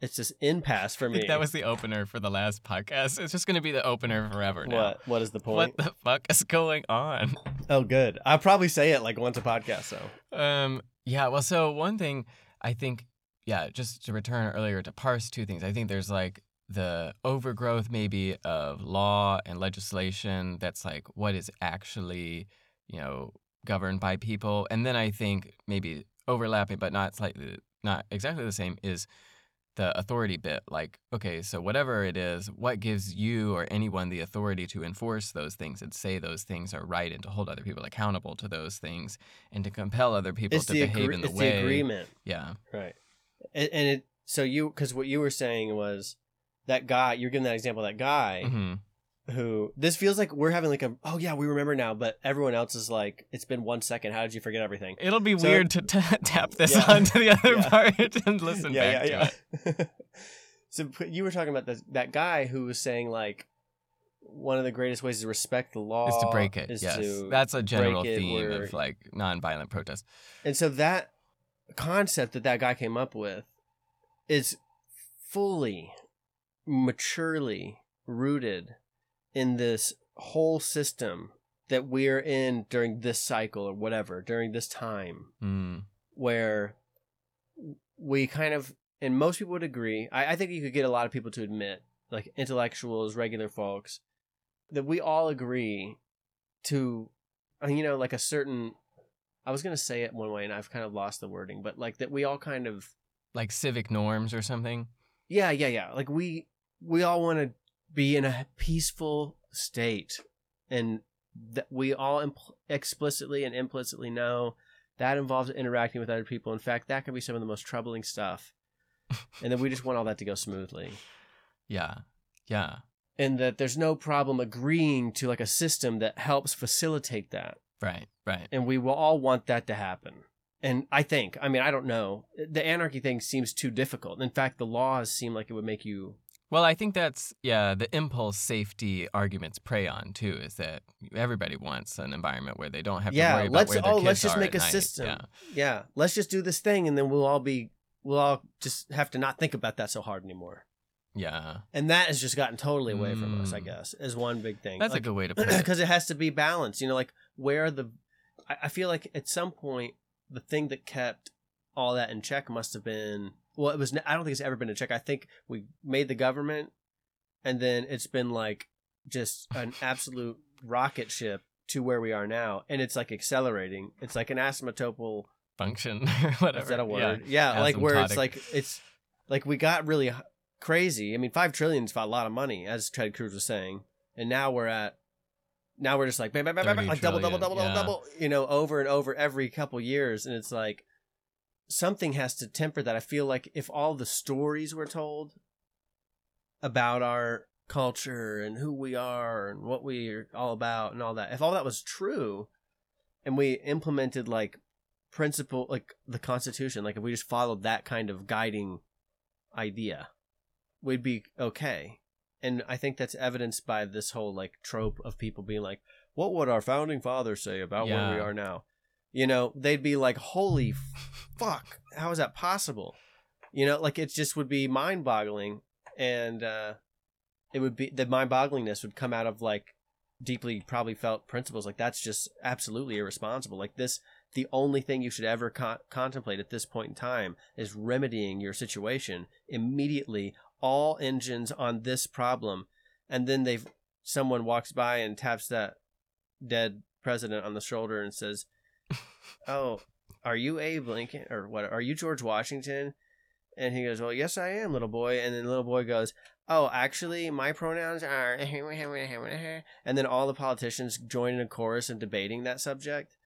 it's this impasse for I me. think that was the opener for the last podcast. It's just going to be the opener forever now. what what is the point? What the fuck is going on? Oh good. I'll probably say it like once a podcast though. Um, yeah, well, so one thing I think, yeah, just to return earlier to parse two things, I think there's like the overgrowth maybe of law and legislation that's like what is actually, you know, governed by people. And then I think maybe overlapping, but not slightly, not exactly the same, is the authority bit. Like, okay, so whatever it is, what gives you or anyone the authority to enforce those things and say those things are right and to hold other people accountable to those things and to compel other people It's to behave agree- in the it's way? the agreement. Yeah. Right. And, and it so you because what you were saying was that guy you're giving that example that guy hmm who this feels like we're having like a oh yeah we remember now but everyone else is like it's been one second how did you forget everything It'll be So- weird to t- tap this Yeah. onto the other Yeah. part and listen back to it. yeah. so you were talking about this, that guy who was saying like one of the greatest ways to respect the law Is to break it Yes. That's a general theme where- of like nonviolent protest. And so that concept that that guy came up with is fully, maturely rooted in this whole system that we're in during this cycle or whatever, during this time Mm. where we kind of, and most people would agree, I, I think you could get a lot of people to admit, like intellectuals, regular folks, that we all agree to, uh, you know, like a certain, I was going to say it one way and I've kind of lost the wording, but like that we all kind of, Like civic norms or something. yeah, yeah, yeah. Like we, we all want to be in a peaceful state and that we all impl- explicitly and implicitly know that involves interacting with other people. In fact, that can be some of the most troubling stuff. and then we just want all that to go smoothly. Yeah. Yeah. And that there's no problem agreeing to like a system that helps facilitate that. Right. Right. And we will all want that to happen. And I think, I mean, I don't know. The anarchy thing seems too difficult. In fact, the laws seem like it would make you Well, I think that's yeah, the impulse safety arguments prey on too is that everybody wants an environment where they don't have to Yeah, worry about where their oh, kids let's just are make a night. system. Yeah. yeah, let's just do this thing and then we'll all be we'll all just have to not think about that so hard anymore. Yeah. And that has just gotten totally away from us, I Mm. guess, is one big thing. That's a good way to put it. because it has to be balanced. You know, like where the I, I feel like at some point the thing that kept all that in check must have been well, it was. I don't think it's ever been in check. I think we made the government, and then it's been like just an absolute rocket ship to where we are now, and it's like accelerating. It's like an asymptotal. Function whatever. Is that a Yeah. word? Yeah, like where it's like it's like we got really crazy. I mean, five trillion is a lot of money, as Ted Cruz was saying, and now we're at. Now we're just like bam, bam, bam, bam, bam, 30 like double, double, double, double, double, you know, over and over every couple years, and it's like something has to temper that. I feel like if all the stories were told about our culture and who we are and what we're all about and all that, if all that was true, and we implemented like principle, like the Constitution, like if we just followed that kind of guiding idea, we'd be okay. And I think that's evidenced by this whole like trope of people being like, "What would our founding fathers say about where we are now?" You know, they'd be like, "Holy fuck, how is that possible?" You know, like it just would be mind-boggling, and uh, it would be the mind-bogglingness would come out of like deeply probably felt principles. Like that's just absolutely irresponsible. Like this, the only thing you should ever con- contemplate at this point in time is remedying your situation immediately. All engines on this problem, and then they've someone walks by and taps that dead president on the shoulder and says, "Oh, are you Abe Lincoln or what? Are you George Washington?" And he goes, "Well, yes, I am, little boy." And then the little boy goes, "Oh, actually, my pronouns are." And then all the politicians join in a chorus and debating that subject,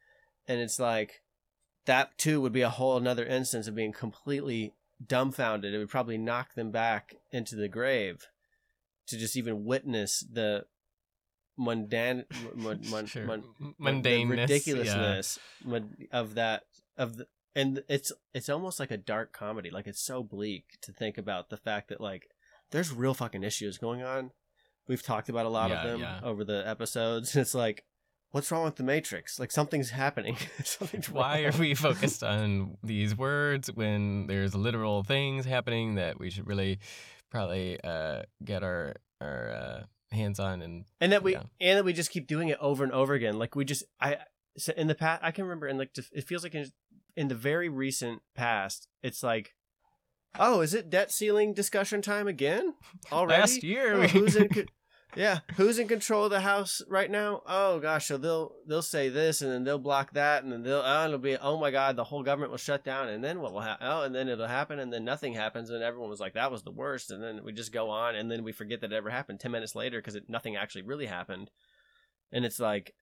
and it's like that too would be a whole another instance of being completely dumbfounded. It would probably knock them back into the grave to just even witness the mundane, mun, mun, Sure. mun, M- the Mundaneness. yeah. ridiculousness mun- of that of the and it's it's almost like a dark comedy like it's so bleak to think about the fact that like there's real fucking issues going on we've talked about a lot Yeah, of them yeah. over the episodes it's like what's wrong with the matrix like something's happening something's Why are we focused on these words when there's literal things happening that we should really probably uh, get our our uh, hands on and and that we Yeah. and that we just keep doing it over and over again. Like we just i so in the past i can remember in like it feels like in, in the very recent past it's like oh is it debt ceiling discussion time again? Already? last year Oh, who's in yeah. Who's in control of the house right now? Oh gosh. So they'll they'll say this and then they'll block that and then they'll oh, it'll be oh my god the whole government will shut down and then what will happen oh and then it'll happen and then nothing happens and everyone was like that was the worst and then we just go on and then we forget that it ever happened 10 minutes later because nothing actually really happened. And it's like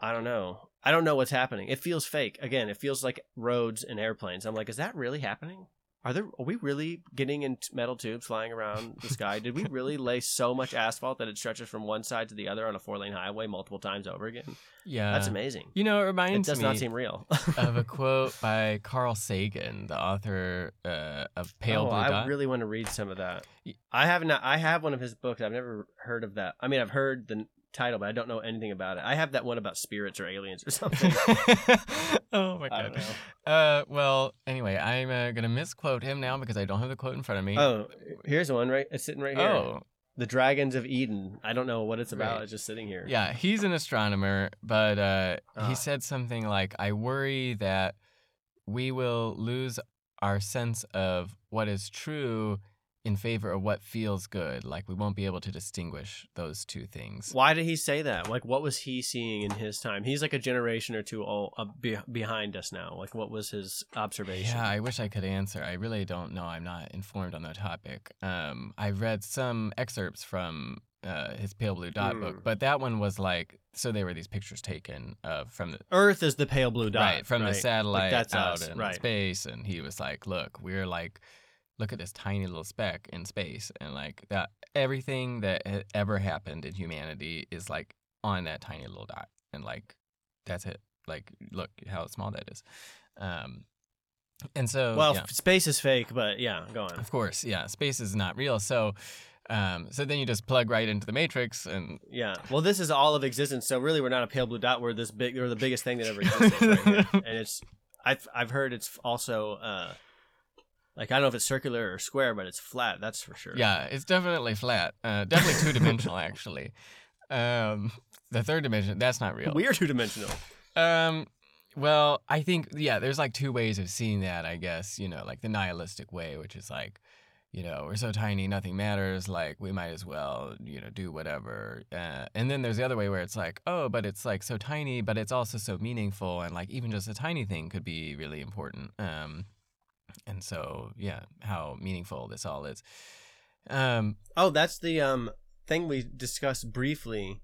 i don't know. I don't know what's happening. It feels fake. Again it feels like roads and airplanes. I'm like is that really happening are there are we really getting in metal tubes flying around the sky? Did we really lay so much asphalt that it stretches from one side to the other on a four lane highway multiple times over again? yeah That's amazing. You know, it reminds me. It does not seem real. of a quote by Carl Sagan, the author uh, of Pale oh, Blue I Dot. really want to read some of that. I have not. I have one of his books. I've never heard of that. I mean, I've heard the title, but I don't know anything about it. I have that one about spirits or aliens or something. oh my I don't god. know. Uh, well, anyway, I'm uh, gonna misquote him now because I don't have the quote in front of me. Oh, here's one right. It's sitting right here. Oh, The Dragons of Eden. I don't know what it's about. Right. It's just sitting here. yeah, he's an astronomer, but uh, Ah. he said something like, "I worry that we will lose our sense of what is true in favor of what feels good. Like we won't be able to distinguish those two things." Why did he say that? Like, what was he seeing in his time? He's like a generation or two old, uh, be- behind us now. Like, what was his observation? Yeah, I wish I could answer. I really don't know. I'm not informed on the topic. Um, I read some excerpts from uh, his Pale Blue Dot Hmm. book, but that one was like so. There were these pictures taken uh, from the Earth is the pale blue dot. right from the right? satellite that's out us, in right. space, and he was like, "Look, we're like." Look at this tiny little speck in space, and like that, everything that had ever happened in humanity is like on that tiny little dot, and like that's it. Like, look how small that is. Um, and so, Well, yeah. space is fake, but yeah, go on. Of course, yeah. Space is not real. So, um, so then you just plug right into the matrix, and Yeah. Well, this is all of existence. So really, we're not a pale blue dot. We're this big. We're the biggest thing that ever existed. right. And it's. I've I've heard it's also uh, like I don't know if it's circular or square, but it's flat. That's for sure. yeah, it's definitely flat. Uh, definitely two dimensional, actually. Um, the third dimension, that's not real. We are two dimensional. Um, Well, I think yeah, there's like two ways of seeing that, I guess, you know, like the nihilistic way, which is like, you know, we're so tiny, nothing matters, like we might as well, you know, do whatever. Uh, and then there's the other way where it's like, oh, but it's like so tiny, but it's also so meaningful and like even just a tiny thing could be really important. Um and so, yeah, how meaningful this all is. Um Oh, that's the um thing we discussed briefly.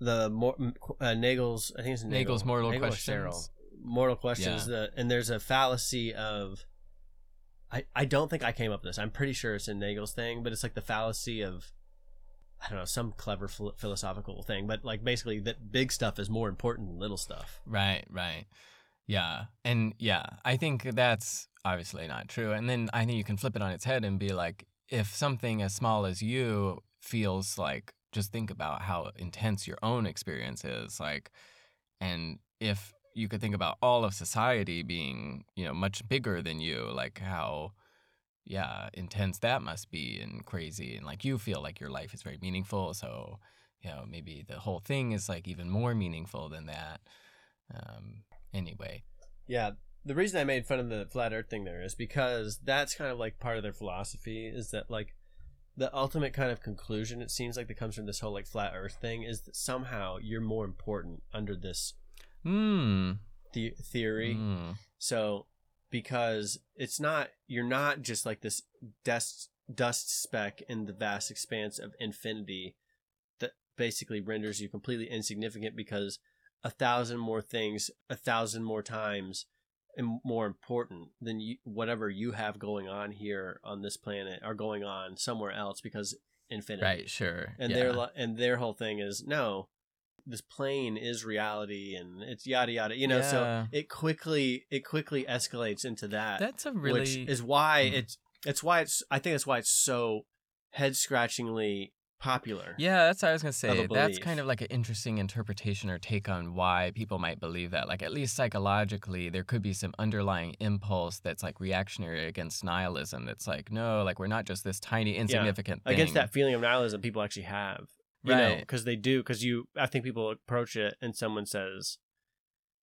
The Mor- uh, Nagel's, I think it's Nagel. Nagel's mortal Nagel questions. Mortal questions. The, and there's a fallacy of. I, I don't think I came up with this. I'm pretty sure it's in Nagel's thing, but it's like the fallacy of. I don't know, some clever phil- philosophical thing, but like basically that big stuff is more important than little stuff. Right, right. Yeah. And yeah, I think that's obviously not true. And then I think you can flip it on its head and be like, if something as small as you feels like, just think about how intense your own experience is. Like, and if you could think about all of society being, you know, much bigger than you, like how, yeah, intense that must be and crazy. And like you feel like your life is very meaningful. So, you know, maybe the whole thing is like even more meaningful than that. Um, anyway. Yeah, the reason I made fun of the flat Earth thing there is because that's kind of like part of their philosophy is that like the ultimate kind of conclusion it seems like that comes from this whole like flat Earth thing is that somehow you're more important under this Hmm. the- theory. Mm. So because it's not you're not just like this dust dust speck in the vast expanse of infinity that basically renders you completely insignificant because a thousand more things a thousand more times more important than you, whatever you have going on here on this planet are going on somewhere else because infinity Right. Sure. and yeah. their and their whole thing is no this plane is reality and it's yada yada you know Yeah. so it quickly it quickly escalates into that That's a really which is why Hmm. it's it's why it's i think that's why it's so head scratchingly popular Yeah, that's what I was gonna say. That's kind of like an interesting interpretation or take on why people might believe that. Like at least psychologically, there could be some underlying impulse that's like reactionary against nihilism. That's like, no, like we're not just this tiny insignificant thing. against that feeling of nihilism people actually have you know Right. because they do because you i think people approach it and someone says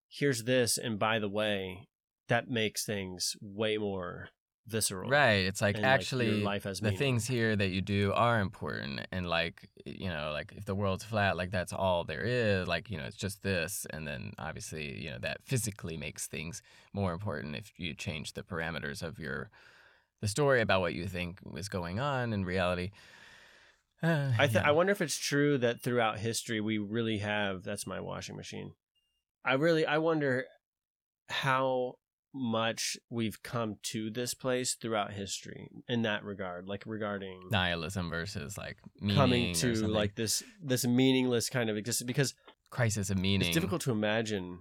here's this and by the way that makes things way more visceral Right. It's like like, actually life has the meaning. things here that you do are important and like you know, like if the world's flat, like that's all there is, like, you know, it's just this and then obviously, you know, that physically makes things more important if you change the parameters of your the story about what you think was going on in reality. Uh, I th- yeah. I wonder if it's true that throughout history we really have. That's my washing machine. I really I wonder how much we've come to this place throughout history in that regard, like regarding nihilism versus like meaning coming to like this this meaningless kind of existence because crisis of meaning. it's difficult to imagine.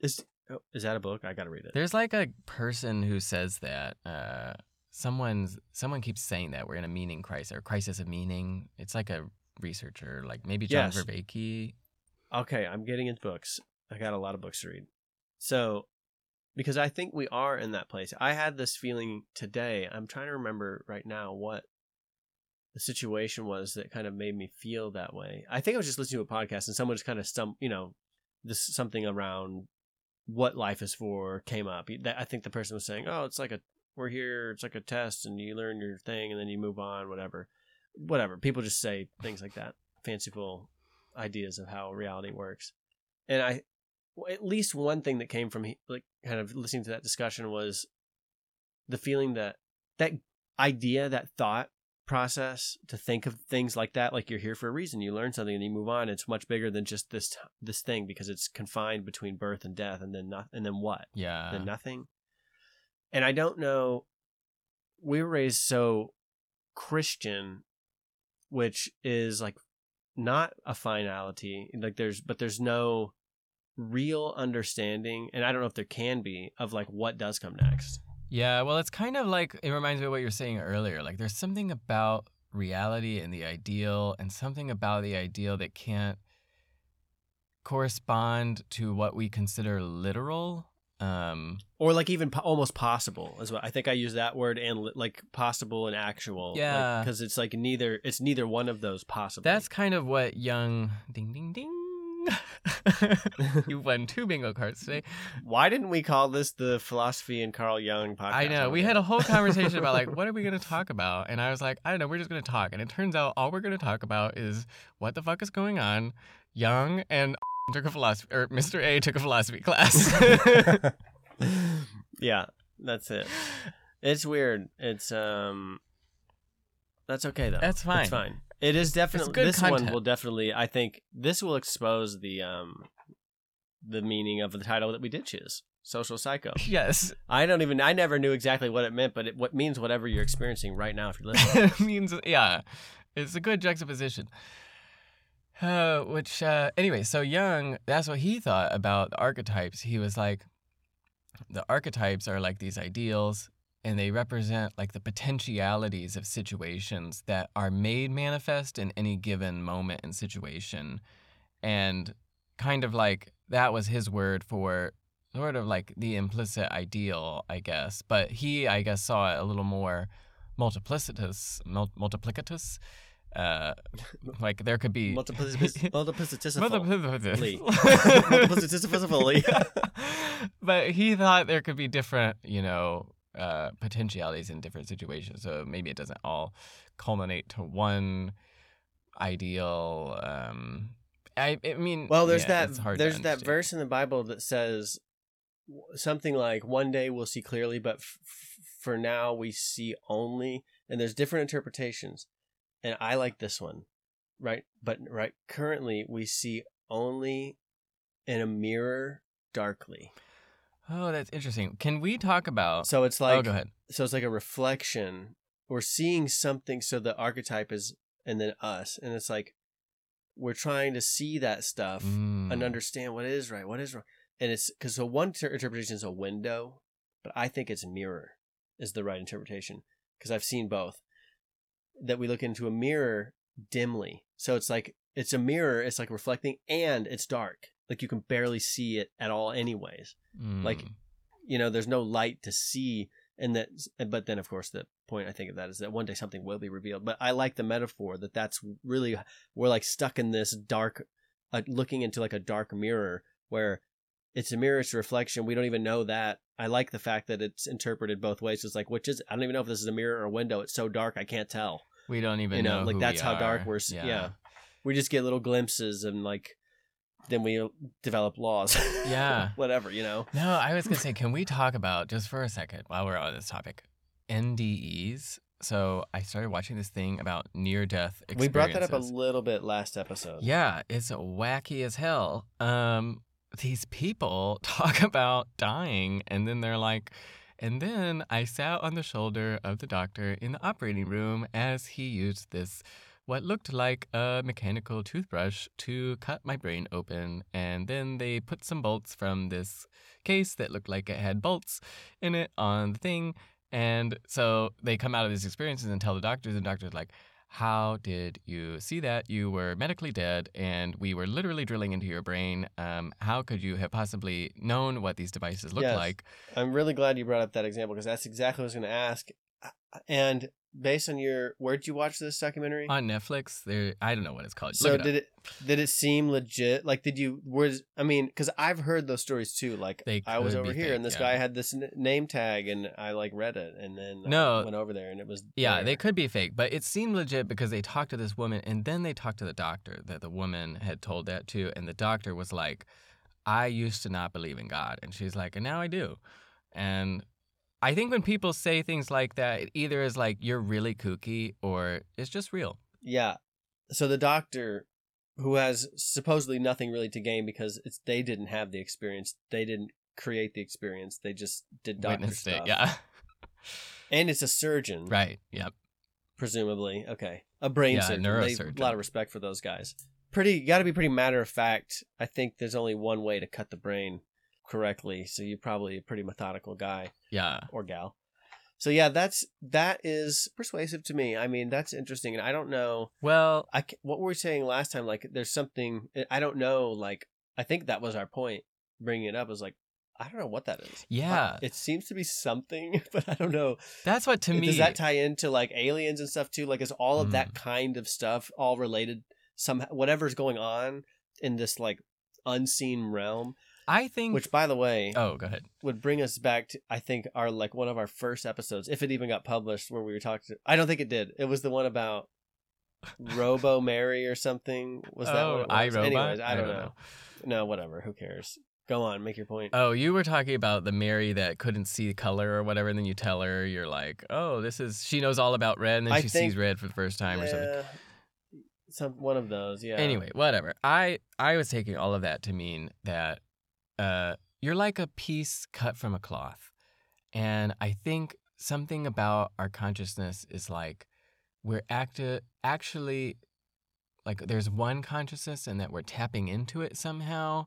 Is oh, is that a book? I got to read it. There's like a person who says that. Uh, someone's someone keeps saying that we're in a meaning crisis or crisis of meaning. It's like a researcher, like maybe John Yes. Vervaeke. okay, I'm getting into books. I got a lot of books to read. So, because I think we are in that place. I had this feeling today. I'm trying to remember right now what the situation was that kind of made me feel that way. I think I was just listening to a podcast and someone just kind of stum, you know, this something around what life is for came up. I think the person was saying, "Oh, it's like a we're here. It's like a test, and you learn your thing, and then you move on. Whatever, whatever." People just say things like that, fanciful ideas of how reality works. And I, at least one thing that came from like kind of listening to that discussion was the feeling that that idea, that thought process to think of things like that, like you're here for a reason, you learn something and you move on. It's much bigger than just this this thing because it's confined between birth and death, and then not, and then what? Yeah. than nothing. And I don't know. We were raised so Christian, which is like not a finality. Like there's, but there's no real understanding, and I don't know if there can be of like what does come next. Yeah, well, it's kind of like it reminds me of what you were saying earlier. Like, there's something about reality and the ideal, and something about the ideal that can't correspond to what we consider literal. Um, Or like even po- almost possible as well. I think I use that word and li- like possible and actual. Yeah. because it's like neither. It's neither one of those possible. that's kind of what Jung ding ding ding you won two bingo cards today. Why didn't we call this the philosophy and Carl Jung podcast? I know. We had a whole conversation about like what are we going to talk about, and I was like, I don't know. We're just going to talk, and it turns out all we're going to talk about is what the fuck is going on. Jung and took a philosophy, or Mr. A took a philosophy class. yeah, that's it. It's weird. It's um, that's okay though. That's fine. It's fine. It is definitely this one will definitely. I think this will expose the um, the meaning of the title that we did choose. Social psycho. yes, I don't even. I never knew exactly what it meant, but it what means whatever you're experiencing right now. If you're listening. it means yeah, it's a good juxtaposition. Uh, which uh, anyway, so Jung, that's what he thought about the archetypes. He was like, the archetypes are like these ideals, and they represent like the potentialities of situations that are made manifest in any given moment and situation, and kind of like that was his word for sort of like the implicit ideal, I guess. But he, I guess, saw it a little more multiplicitous, mul- multiplicitous. Uh, like there could be Multiplici- multiplicitous- Multiplicitous. But he thought there could be different, you know, uh, potentialities in different situations. So maybe it doesn't all culminate to one ideal. Um, I, I mean, Well, there's yeah, it's that there's that verse in the Bible that says something like one day we'll see clearly, but f- for now we see only. And there's different interpretations, and I like this one, right? But right currently we see only in a mirror darkly. Oh, that's interesting. Can we talk about? So it's like. oh, like go ahead. so it's like a reflection. We're seeing something. So the archetype is and then us, and it's like we're trying to see that stuff and Mm. understand what is right, what is wrong. And it's because so one ter- interpretation is a window, but I think it's mirror is the right interpretation because I've seen both. That we look into a mirror dimly, so it's like it's a mirror. It's like reflecting, and it's dark. Like you can barely see it at all, anyways. like, Mm. You know, there's no light to see, and that. But then, of course, the point I think of that is that one day something will be revealed. But I like the metaphor that that's really we're like stuck in this dark, uh, looking into like a dark mirror where it's a mirror, it's a reflection. We don't even know that. I like the fact that it's interpreted both ways. It's like, which is, I don't even know if this is a mirror or a window. It's so dark, I can't tell. we don't even you know, know. like that's how dark we're, s- yeah. We just get little glimpses and like, then we develop laws. Yeah. Whatever, you know? No, I was gonna say, can we talk about just for a second while we're on this topic, NDEs? So I started watching this thing about near-death experiences. We brought that up a little bit last episode. Yeah, it's wacky as hell. Um, these people talk about dying, and then they're like, and then I sat on the shoulder of the doctor in the operating room as he used this, what looked like a mechanical toothbrush to cut my brain open. And then they put some bolts from this case that looked like it had bolts in it on the thing. And so they come out of these experiences and tell the doctors, and the doctor's like, how did you see that? You were medically dead, and we were literally drilling into your brain. Um, how could you have possibly known what these devices look Yes. like? I'm really glad you brought up that example because that's exactly what I was going to ask. And based on your, where'd you watch this documentary? On Netflix, there I don't know what it's called. so it did it did it seem legit? Like, did you was I mean, because I've heard those stories too. Like, I was over here fake, and this yeah. guy had this n- name tag, and I like read it, and then I No. went over there, and it was Yeah, there. they could be fake, but it seemed legit because they talked to this woman and then they talked to the doctor that the woman had told that to. And the doctor was like, I used to not believe in God. And she's like, and now I do. And I think when people say things like that, it either is like, you're really kooky or it's just real. Yeah. So the doctor, who has supposedly nothing really to gain because it's they didn't have the experience, they didn't create the experience, they just did doctor Witnessed stuff. it. Yeah. And it's a surgeon, right. Yep. presumably. Okay, a brain Yeah, surgeon. They- neurosurgeon. A lot of respect for those guys. Pretty, got to be pretty matter of fact. I think there's only one way to cut the brain correctly, so you're probably a pretty methodical guy Yeah. or gal. So yeah, that's that is persuasive to me. I mean, that's interesting, and I don't know. Well, I what were we saying last time? Like, there's something I don't know. Like, I think that was our point. Bringing it up was like, I don't know what that is. Yeah. it seems to be something, but I don't know. that's what to me. Does that tie into like aliens and stuff too? Like, is all of Mm. that kind of stuff all related? Some whatever's going on in this like unseen realm. I think. Which, by the way, oh, go ahead. would bring us back to I think our like one of our first episodes, if it even got published, where we were talking. To, I don't think it did. It was the one about Robo Mary or something. Was that oh, what it oh, was? iRobot? Anyways, I, don't, know. No, whatever. Who cares? Go on, make your point. Oh, you were talking about the Mary that couldn't see color or whatever, and then you tell her you're like, "Oh, this is she knows all about red," and then I she think- sees red for the first time or something. Yeah, Some one of those. Yeah. Anyway, whatever. I I was taking all of that to mean that uh, you're like a piece cut from a cloth, and I think something about our consciousness is like we're acti- actually like there's one consciousness and that we're tapping into it somehow,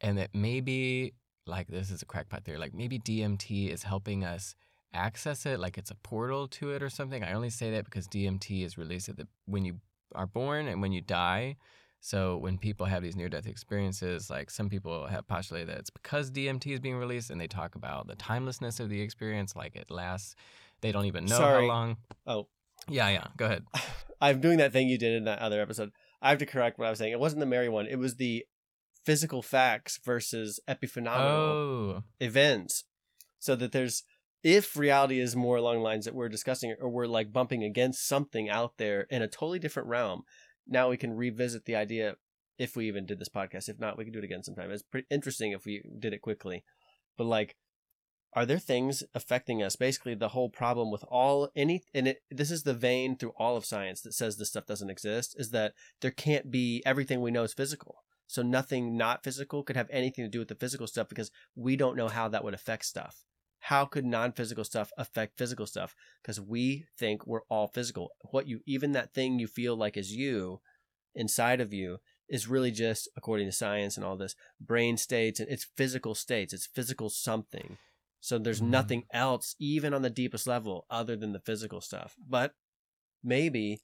and that maybe like this is a crackpot theory, like maybe DMT is helping us access it, like it's a portal to it or something. I only say that because DMT is released at the when you are born and when you die. So when people have these near-death experiences, like some people have postulated that it's because DMT is being released, and they talk about the timelessness of the experience, like it lasts. They don't even know Sorry. how long. Oh, Yeah, yeah. Go ahead. I'm doing that thing you did in that other episode. I have to correct what I was saying. It wasn't the Mary one. It was the physical facts versus epiphenomenal Oh, events. So that there's if reality is more along lines that we're discussing or we're like bumping against something out there in a totally different realm, now we can revisit the idea if we even did this podcast. If not, we can do it again sometime. It's pretty interesting if we did it quickly. But like are there things affecting us? Basically, the whole problem with all any and it, this is the vein through all of science that says this stuff doesn't exist is that there can't be everything we know is physical. So nothing not physical could have anything to do with the physical stuff because we don't know how that would affect stuff. How could non-physical stuff affect physical stuff? Because we think we're all physical. What you even that thing you feel like is you inside of you is really just according to science and all this brain states and it's physical states. It's physical something. So there's Mhm. nothing else, even on the deepest level, other than the physical stuff. But maybe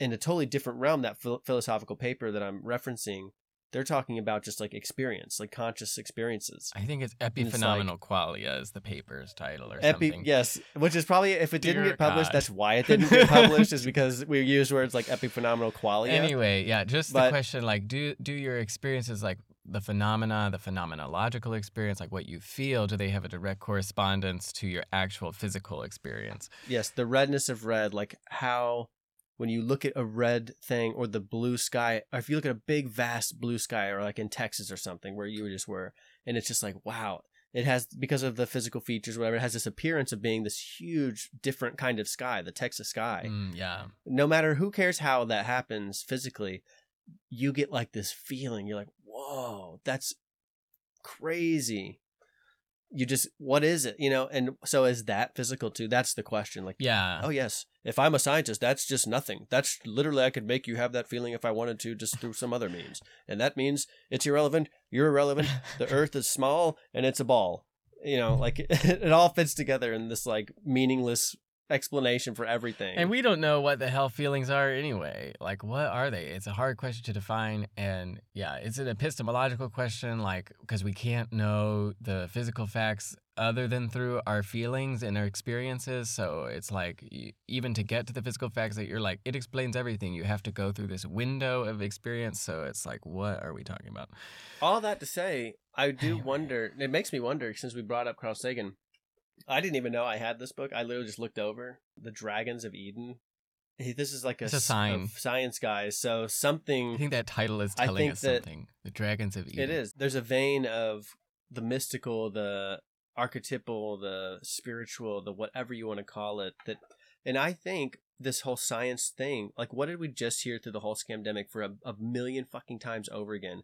in a totally different realm, that phil- philosophical paper that I'm referencing, they're talking about just like experience, like conscious experiences. I think it's like- epiphenomenal qualia is the paper's title or Epi- something. yes, which is probably if it didn't get published, God. that's why it didn't get published, is because we use words like epiphenomenal qualia. Anyway, yeah, just But- the question like do do your experiences like the phenomena, the phenomenological experience, like what you feel, do they have a direct correspondence to your actual physical experience? Yes, the redness of red, like how when you look at a red thing or the blue sky, or if you look at a big vast blue sky, or like in Texas or something where you just were, and it's just like wow, it has because of the physical features, whatever, it has this appearance of being this huge, different kind of sky, the Texas sky. Mm, yeah. No matter who cares how that happens physically, you get like this feeling. You're like, whoa, that's crazy. You just, what is it? You know, and so is that physical too? That's the question. Like, Yeah. Oh yes. If I'm a scientist, that's just nothing. That's literally I could make you have that feeling if I wanted to, just through some other means. And that means it's irrelevant. You're irrelevant. The Earth is small and it's a ball. You know, like it, all fits together in this like meaningless explanation for everything. And we don't know what the hell feelings are anyway. Like, what are they? It's a hard question to define. And yeah, it's an epistemological question, like, because we can't know the physical facts other than through our feelings and our experiences. So it's like, even to get to the physical facts that you're like, it explains everything. You have to go through this window of experience. So it's like, what are we talking about? all that to say, I do Anyway. wonder. It makes me wonder since we brought up Carl Sagan. I didn't even know I had this book. I literally just looked over the Dragons of Eden. This is like a, It's a sign. of science guys. So something I think that title is telling us something. The Dragons of Eden. It is. There's a vein of the mystical, the archetypal, the spiritual, the whatever you want to call it. That, and I think this whole science thing, like, what did we just hear through the whole scamdemic for a, a million fucking times over again?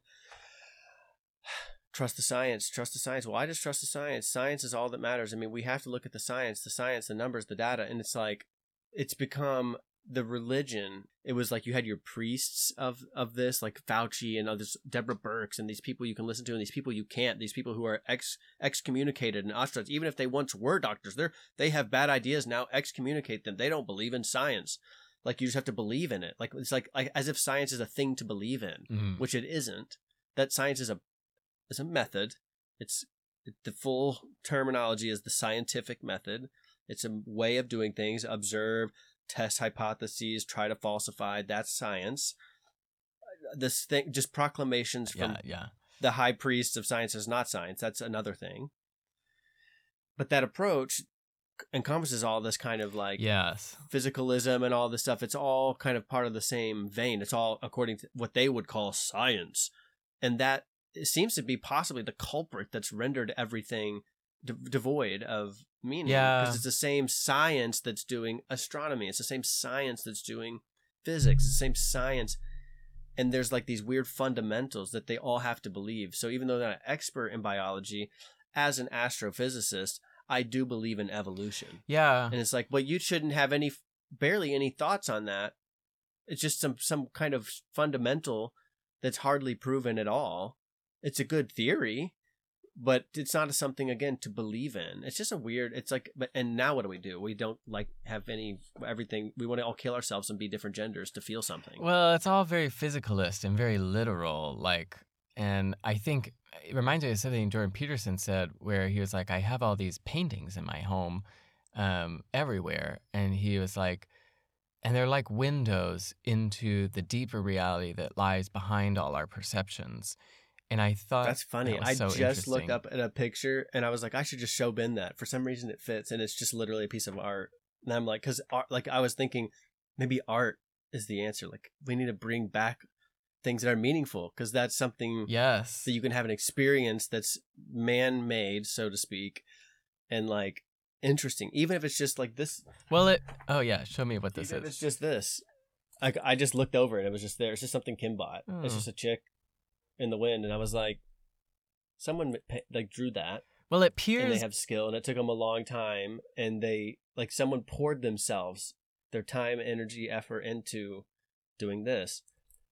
Trust the science. Trust the science. Why just trust the science? Science is all that matters. I mean, we have to look at the science, the science, the numbers, the data, and it's like it's become the religion. It was like you had your priests of of this, like Fauci and others, Deborah Birx, and these people you can listen to, and these people you can't. These people who are ex excommunicated and ostracized, even if they once were doctors, they're they have bad ideas now. Excommunicate them. They don't believe in science. Like you just have to believe in it. Like it's like, like as if science is a thing to believe in, Mhm. which it isn't. That science is a is a method. It's the full terminology is the scientific method. It's a way of doing things. Observe, test hypotheses, try to falsify. That's science. This thing, just proclamations from Yeah, yeah. the high priests of science is not science. That's another thing. But that approach encompasses all this kind of like Yes. physicalism and all this stuff. It's all kind of part of the same vein. It's all according to what they would call science. And that seems to be possibly the culprit that's rendered everything de- devoid of meaning. Yeah. Because it's the same science that's doing astronomy, it's the same science that's doing physics, it's the same science. And there's like these weird fundamentals that they all have to believe. So even though they're not an expert in biology, as an astrophysicist, I do believe in evolution. Yeah. And it's like, but you shouldn't have any, barely any thoughts on that. It's just some some kind of fundamental that's hardly proven at all. It's a good theory, but it's not something again to believe in. It's just a weird. It's like, but and now what do we do? We don't like have any everything. We want to all kill ourselves and be different genders to feel something. Well, it's all very physicalist and very literal. Like, and I think it reminds me of something Jordan Peterson said, where he was like, "I have all these paintings in my home, um, everywhere," and he was like, and they're like windows into the deeper reality that lies behind all our perceptions. And I thought That's funny. that I so just looked up at a picture and I was like, I should just show Ben that. For some reason, it fits, and it's just literally a piece of art. And I'm like, because like I was thinking, maybe art is the answer. Like we need to bring back things that are meaningful because that's something Yes. that you can have an experience that's man-made, so to speak, and like interesting. Even if it's just like this. Well, it. Oh yeah, show me what this even is. it's just this. I, I just looked over it. It was just there. It's just something Kim bought. It's Oh. just a chick in the wind, and I was like, someone like drew that Well, it and appears. they have skill and it took them a long time and they like someone poured themselves their time energy effort into doing this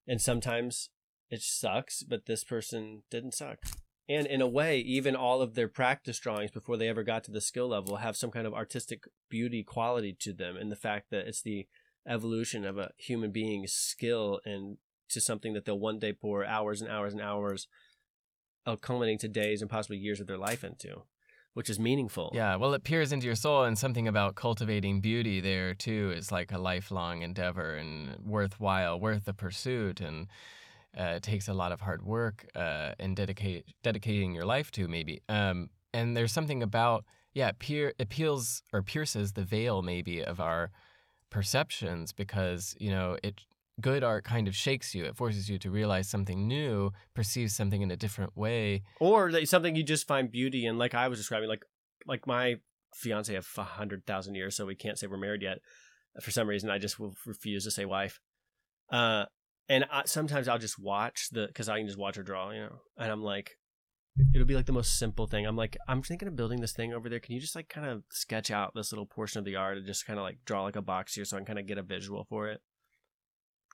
and sometimes it sucks but this person didn't suck and in a way even all of their practice drawings before they ever got to the skill level have some kind of artistic beauty quality to them and the fact that it's the evolution of a human being's skill and to something that they'll one day pour hours and hours and hours of culminating to days and possibly years of their life into, which is meaningful. Yeah, well, it peers into your soul, and something about cultivating beauty there too is like a lifelong endeavor and worthwhile, worth the pursuit, and uh, takes a lot of hard work uh, and dedicate dedicating your life to maybe. Um, and there's something about yeah, peer, it peels or pierces the veil maybe of our perceptions because you know it good art kind of shakes you. It forces you to realize something new, perceive something in a different way. Or something you just find beauty in, like I was describing, like like my fiance have a hundred thousand years, so we can't say we're married yet. For some reason, I just will refuse to say wife. Uh, and I, sometimes I'll just watch the because I can just watch her draw, you know, and I'm like, it'll be like the most simple thing. I'm like, I'm thinking of building this thing over there. Can you just like kind of sketch out this little portion of the art and just kind of like draw like a box here so I can kind of get a visual for it?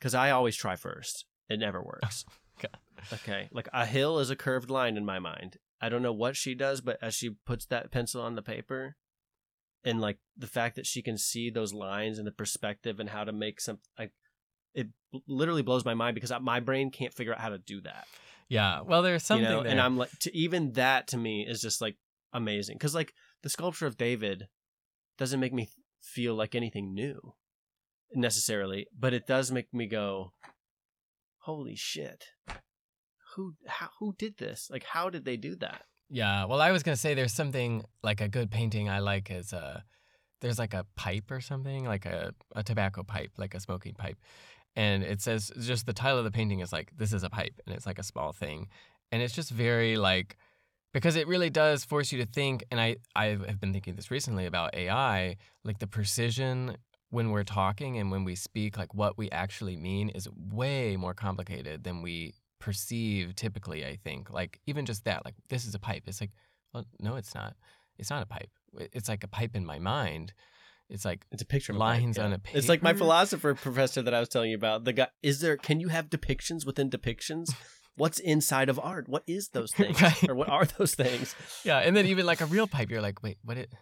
Because I always try first. It never works. God. Okay. Like a hill is a curved line in my mind. I don't know what she does, but as she puts that pencil on the paper and like the fact that she can see those lines and the perspective and how to make some like it literally blows my mind because my brain can't figure out how to do that. Yeah, well, there's something you know? there. And I'm like to even that to me is just like amazing cuz like the sculpture of David doesn't make me feel like anything new necessarily, but it does make me go holy shit. Who how who did this? Like how did they do that? Yeah, well, I was gonna say there's something like a good painting I like is a there's like a pipe or something like a a tobacco pipe, like a smoking pipe, and it says just the title of the painting is like this is a pipe, and it's like a small thing, and it's just very like because it really does force you to think, and I I have been thinking this recently about AI, like the precision when we're talking and when we speak, like what we actually mean is way more complicated than we perceive typically i think like even just that like this is a pipe it's like well no it's not it's not a pipe it's like a pipe in my mind it's like It's a picture Lines pipe, on a picture. It's like my philosopher professor that I was telling you about. The guy is there can you have depictions within depictions? What's inside of art? What is those things? Right. Or what are those things? yeah and then even like a real pipe you're like wait what it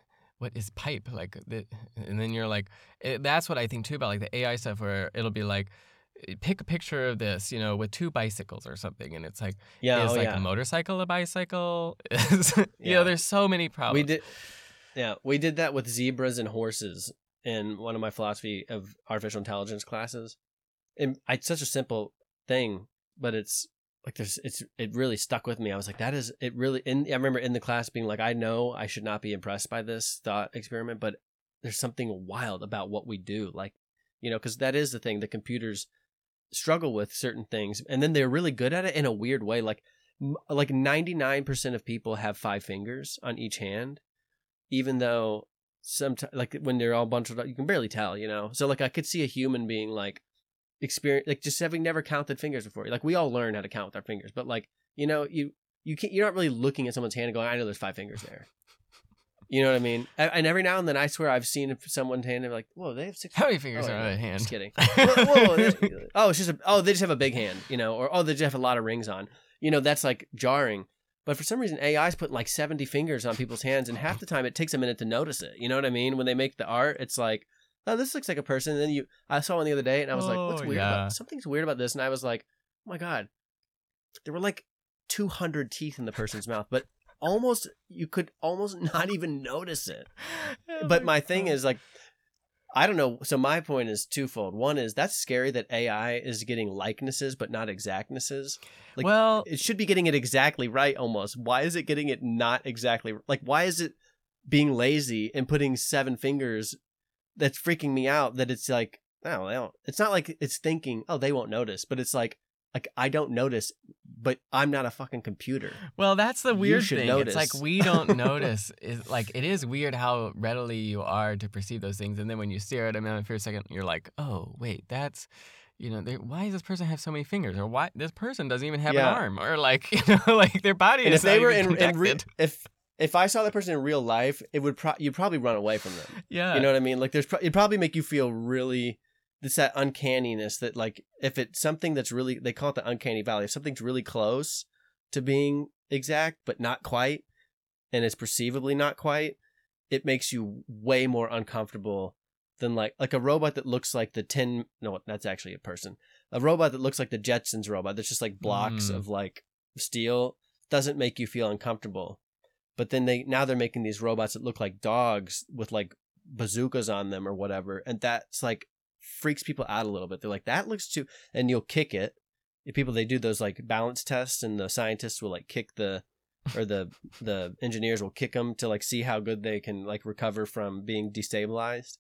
what is pipe like the, and then you're like it, that's what i think too about like the ai stuff where it'll be like eh, pick a picture of this you know with two bicycles or something and it's like Yeah, is oh, like yeah. a motorcycle a bicycle Is- you Yeah. know there's so many problems We did, yeah, we did that with zebras and horses in one of my philosophy of artificial intelligence classes. And it's such a simple thing, but it's like there's it's it really stuck with me. I was like, that is it really. in I remember in the class being like, I know I should not be impressed by this thought experiment, but there's something wild about what we do. Like, you know, because that is the thing. The computers struggle with certain things, and then they're really good at it in a weird way. Like, like ninety nine percent of people have five fingers on each hand, even though sometimes like when they're all bunched up, you can barely tell. You know, so like I could see a human being like experience like just having never counted fingers before. Like we all learn how to count with our fingers, but like you know you you can't you're not really looking at someone's hand and going, I know there's five fingers there. You know what I mean? And and every now and then, I swear I've seen someone's hand and like, whoa, they have six. How many fingers Oh, are on a hand? Just kidding. whoa, whoa, oh, it's just a, oh, they just have a big hand, you know, or oh, they just have a lot of rings on. You know, that's like jarring. But for some reason, AI's putting like 70 fingers on people's hands, and half the time it takes a minute to notice it. You know what I mean? When they make the art, it's like, oh, this looks like a person. And then you, I saw one the other day, and I was like, what's Oh, weird yeah. about something's weird about this? And I was like, oh my god, there were like 200 teeth in the person's mouth, but almost you could almost not even notice it. Oh but my thing is like i don't know. So my point is twofold. One is that's scary that ai is getting likenesses but not exactnesses. Like, well, it should be getting it exactly right almost. Why is it getting it not exactly like why is it being lazy and putting seven fingers that's freaking me out that it's like no they don't it's not like it's thinking oh they won't notice but it's like like i don't notice but i'm not a fucking computer Well, that's the weird thing. It's like we don't notice. Is like it is weird how readily you are to perceive those things, and then when you stare at them for a second, you're like, oh wait, that's. You know, why does this person have so many fingers, or why this person doesn't even have Yeah. an arm, or like you know, like their body and is if they were in, in re- if if I saw that person in real life, it would pro- you'd probably run away from them. yeah, You know what I mean? Like there's pro- it'd probably make you feel really it's that uncanniness that like if it's something that's really they call it the uncanny valley. If something's really close to being exact but not quite, and it's perceivably not quite, it makes you way more uncomfortable than like like a robot that looks like the tin. No, that's actually a person. A robot that looks like the Jetsons robot. That's just like blocks Mm. of like steel doesn't make you feel uncomfortable. But then they now they're making these robots that look like dogs with like bazookas on them or whatever, and that's like freaks people out a little bit. They're like, that looks too, and you'll kick it. The people they do those like balance tests, and the scientists will like kick the, or the the engineers will kick them to like see how good they can like recover from being destabilized,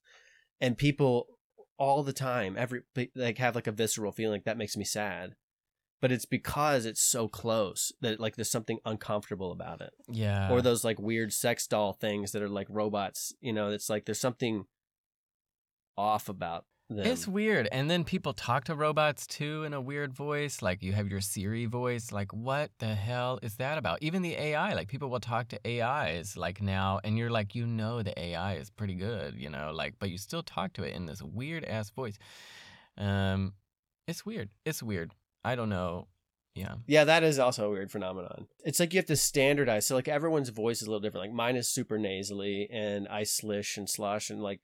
and people all the time every like have like a visceral feeling like that makes me sad but it's because it's so close that like there's something uncomfortable about it yeah, or those like weird sex doll things that are like robots you know it's like there's something off about them It's weird. And then people talk to robots too in a weird voice. Like you have your Siri voice. Like, what the hell is that about? Even the AI, like people will talk to AIs like now, and you're like, you know, the AI is pretty good, you know, like, but you still talk to it in this weird ass voice. Um, it's weird. It's weird. I don't know. Yeah. yeah that is also a weird phenomenon it's like you have to standardize so like everyone's voice is a little different like mine is super nasally and i slish and slush and like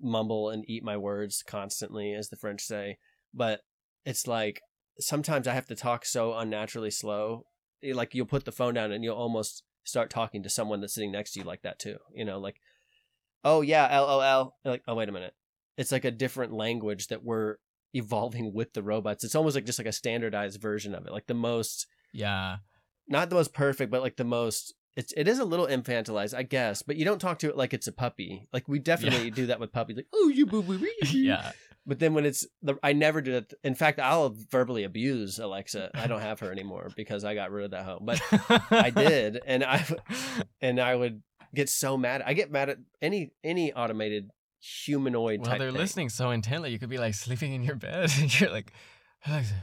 mumble and eat my words constantly as the french say but it's like sometimes i have to talk so unnaturally slow Eh, like you'll put the phone down and you'll almost start talking to someone that's sitting next to you like that too you know like oh yeah lol like oh wait a minute it's like a different language that we're evolving with the robots it's almost like just like a standardized version of it like the most Yeah. not the most perfect but like the most it's it is a little infantilized i guess but you don't talk to it like it's a puppy like we definitely do that with puppies like oh you boo boo boo." yeah. but then when it's the i never do that in fact i'll verbally abuse alexa i don't have her anymore because i got rid of that home but i did and i and i would get so mad i get mad at any any automated humanoid Well, they're thing. listening so intently. You could be like sleeping in your bed, and you're like, Alexa.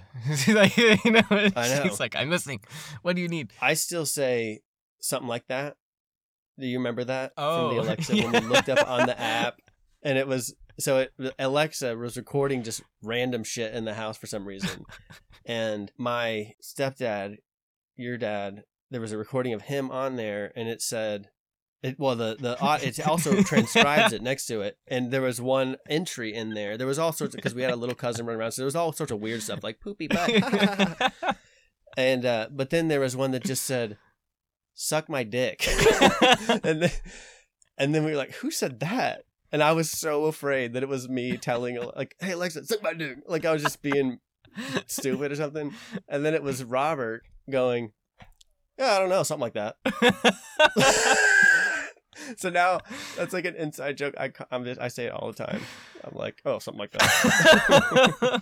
Like, you know, I know. she's like, I'm listening. What do you need? I still say something like that. Do you remember that from Oh, the Alexa when we looked up on the app? And it was so it, Alexa was recording just random shit in the house for some reason, and my stepdad, your dad, there was a recording of him on there, and it said. It, well, the the it also transcribes it next to it, and there was one entry in there. There was all sorts of because we had a little cousin running around, so there was all sorts of weird stuff like poopy butt. and uh but then there was one that just said suck my dick and then and then we were like who said that and i was so afraid that it was me telling like hey alexa suck my dick like i was just being stupid or something. And then it was Robert going, Yeah, I don't know, something like that. so now that's like an inside joke. I, I'm just, I say it all the time. I'm like, oh, something like that.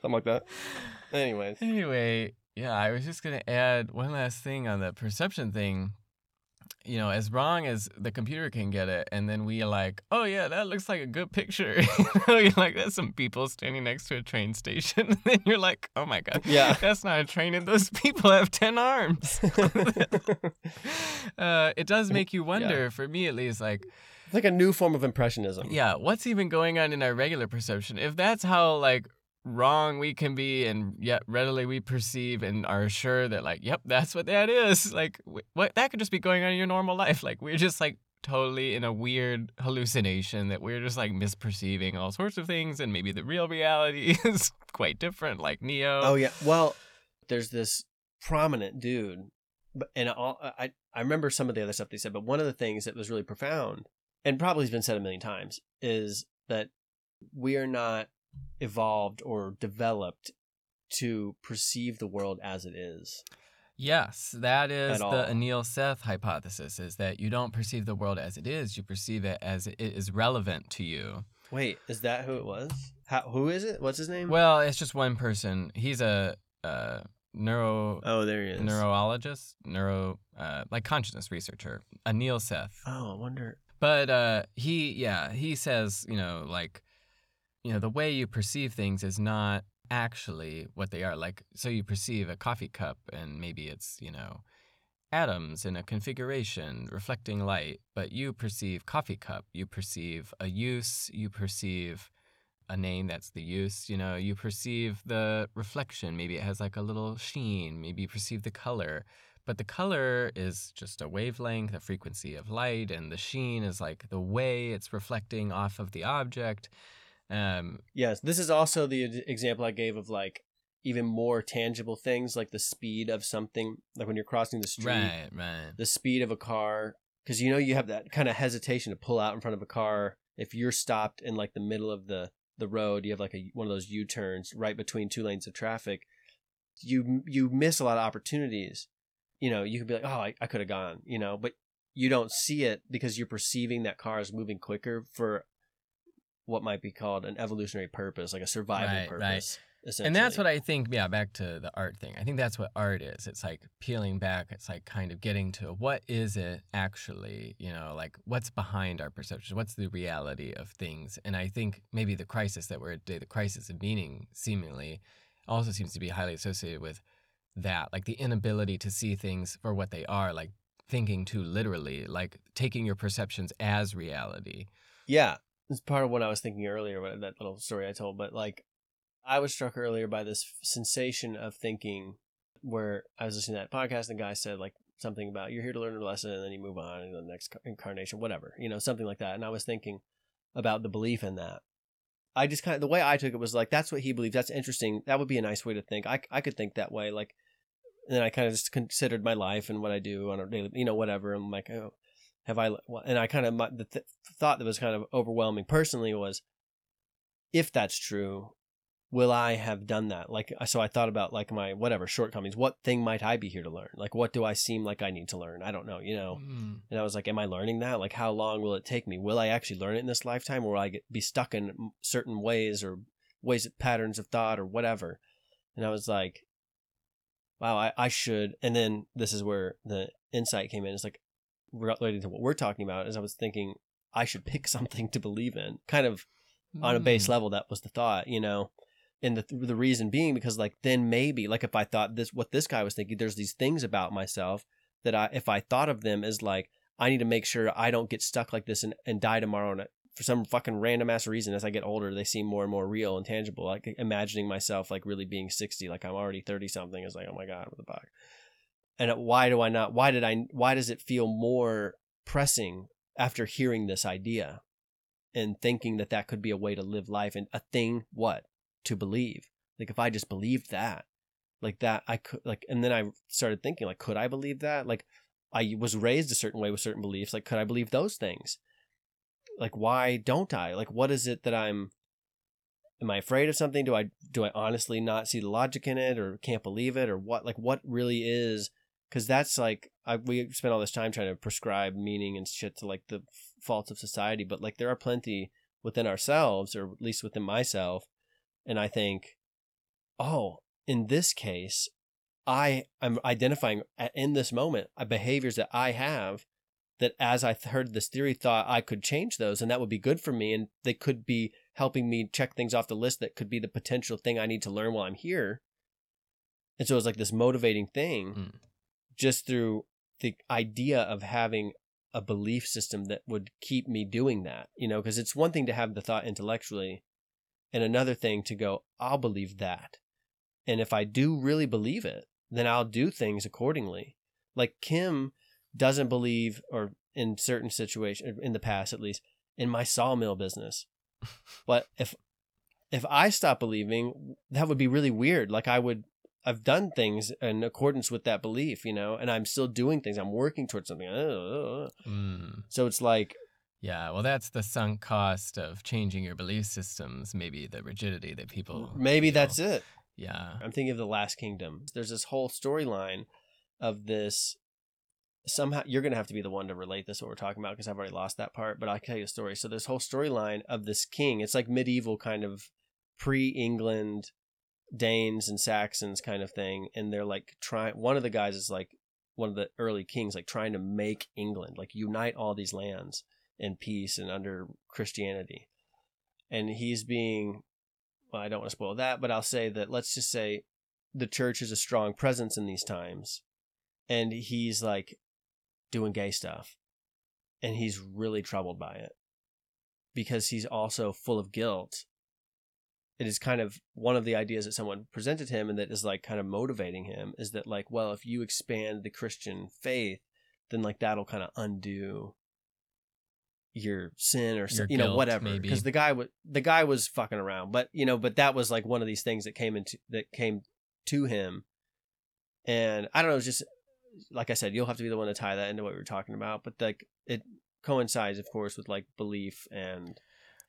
something like that. Anyways. anyway, yeah, I was just gonna add one last thing on the perception thing. You know, as wrong as the computer can get it, and then we are like, oh yeah, that looks like a good picture. you're like, there's some people standing next to a train station, and then you're like, oh my god, Yeah. that's not a train, and those people have ten arms. uh, it does make you wonder, for me at least, like, It's like a new form of impressionism. yeah, what's even going on in our regular perception? If that's how like wrong we can be and yet readily we perceive and are sure that like, yep, that's what that is. Like what that could just be going on in your normal life. Like we're just like totally in a weird hallucination that we're just like misperceiving all sorts of things and maybe the real reality is quite different like Neo. Oh yeah. Well, there's this prominent dude, and all, uh, I I remember some of the other stuff they said, but one of the things that was really profound, and probably has been said a million times, is that we are not evolved or developed to perceive the world as it is. Yes, that is the. Anil Seth hypothesis is that you don't perceive the world as it is, you perceive it as it is relevant to you. Wait, is that who it was? How, who is it? What's his name? Well, it's just one person. He's a, uh neuro oh, there he is. neurologist, neuro uh, like consciousness researcher, Anil Seth. Oh, I wonder. But uh, he, yeah, he says, you know, like, you know, the way you perceive things is not actually what they are. Like, so you perceive a coffee cup, and maybe it's, you know, atoms in a configuration reflecting light, but you perceive coffee cup, you perceive a use, you perceive a name that's the use, you know, you perceive the reflection, maybe it has like a little sheen, maybe you perceive the color. But the color is just a wavelength, a frequency of light, and the sheen is like the way it's reflecting off of the object. Um, Yes, this is also the example I gave of like even more tangible things, like the speed of something, like when you're crossing the street, right, right. the speed of a car, because you know you have that kind of hesitation to pull out in front of a car if you're stopped in like the middle of the the road. You have like a one of those U turns right between two lanes of traffic. You you miss a lot of opportunities. You know, you could be like, oh, I, I could have gone. You know, but you don't see it because you're perceiving that car is moving quicker for what might be called an evolutionary purpose, like a survival Right, right. purpose. And that's what I think, yeah, back to the art thing. I think that's what art is. It's like peeling back, it's like kind of getting to what is it actually, you know, like what's behind our perception? What's the reality of things? And I think maybe the crisis that we're at today, the crisis of meaning, seemingly, also seems to be highly associated with that, like the inability to see things for what they are, like thinking too literally, like taking your perceptions as reality. Yeah, it's part of what I was thinking earlier. what- That little story I told, but like, I was struck earlier by this sensation of thinking, where I was listening to that podcast, and the guy said like something about you're here to learn a lesson, and then you move on to the next ca- incarnation, whatever, you know, something like that. And I was thinking about the belief in that. I just kind of the way I took it was like that's what he believes. That's interesting. That would be a nice way to think. I I could think that way. Like, and then I kind of just considered my life and what I do on a daily, you know, whatever. I'm like, oh, have I? And I kind of the th- thought that was kind of overwhelming personally was, if that's true, will I have done that? Like, so I thought about like my whatever shortcomings. What thing might I be here to learn? Like, what do I seem like I need to learn? I don't know. You know. Mm. And I was like, am I learning that? Like, how long will it take me? Will I actually learn it in this lifetime, or will I get, be stuck in certain ways or ways, of patterns of thought, or whatever? And I was like, wow, I, I should. And then this is where the insight came in. It's like related to what we're talking about. Is I was thinking I should pick something to believe in, kind of on a base Mm. level. That was the thought, you know. And the the reason being because like then maybe like if I thought this what this guy was thinking, there's these things about myself that I if I thought of them as like I need to make sure I don't get stuck like this and, and die tomorrow and for some fucking random ass reason as I get older they seem more and more real and tangible like imagining myself like really being 60 like I'm already 30 something is like oh my god what the fuck and why do I not why did I why does it feel more pressing after hearing this idea and thinking that that could be a way to live life and a thing what to believe like if I just believed that like that I could like and then I started thinking like could I believe that like I was raised a certain way with certain beliefs like could I believe those things like why don't I like what is it that I'm am I afraid of something? Do I do I honestly not see the logic in it, or can't believe it, or what? Like what really is? Because that's like I, we spend all this time trying to prescribe meaning and shit to like the faults of society, but like there are plenty within ourselves, or at least within myself, and I think, oh, in this case, I am identifying in this moment behaviors that I have that as I heard this theory thought I could change those and that would be good for me and they could be helping me check things off the list that could be the potential thing I need to learn while I'm here. And so it's like this motivating thing Mm. Just through the idea of having a belief system that would keep me doing that, you know, because it's one thing to have the thought intellectually and another thing to go, I'll believe that. And if I do really believe it, then I'll do things accordingly. Like Kim doesn't believe, or in certain situations, in the past at least, in my sawmill business. But if if I stop believing, that would be really weird. Like I would, I've done things in accordance with that belief, you know, and I'm still doing things. I'm working towards something. Mm. So it's like, Yeah, well, that's the sunk cost of changing your belief systems. Maybe the rigidity that people. maybe feel. that's it. Yeah. I'm thinking of the Last Kingdom. There's this whole storyline of this. Somehow you're gonna have to be the one to relate this what we're talking about because I've already lost that part. But I'll tell you a story. So this whole storyline of this king, it's like medieval kind of pre-England Danes and Saxons kind of thing, and they're like trying. One of the guys is like one of the early kings, like trying to make England, like unite all these lands in peace and under Christianity, and he's being well, I don't want to spoil that, but I'll say that let's just say the church is a strong presence in these times. And he's like doing gay stuff. And he's really troubled by it because he's also full of guilt. It is kind of one of the ideas that someone presented him and that is like kind of motivating him is that, like, well, if you expand the Christian faith, then like that'll kind of undo your sin or Your you know guilt, whatever because the guy was the guy was fucking around. But you know but that was like one of these things that came into that came to him. And i don't know it's just like i said you'll have to be the one to tie that into what we were talking about. But like it coincides of course with like belief and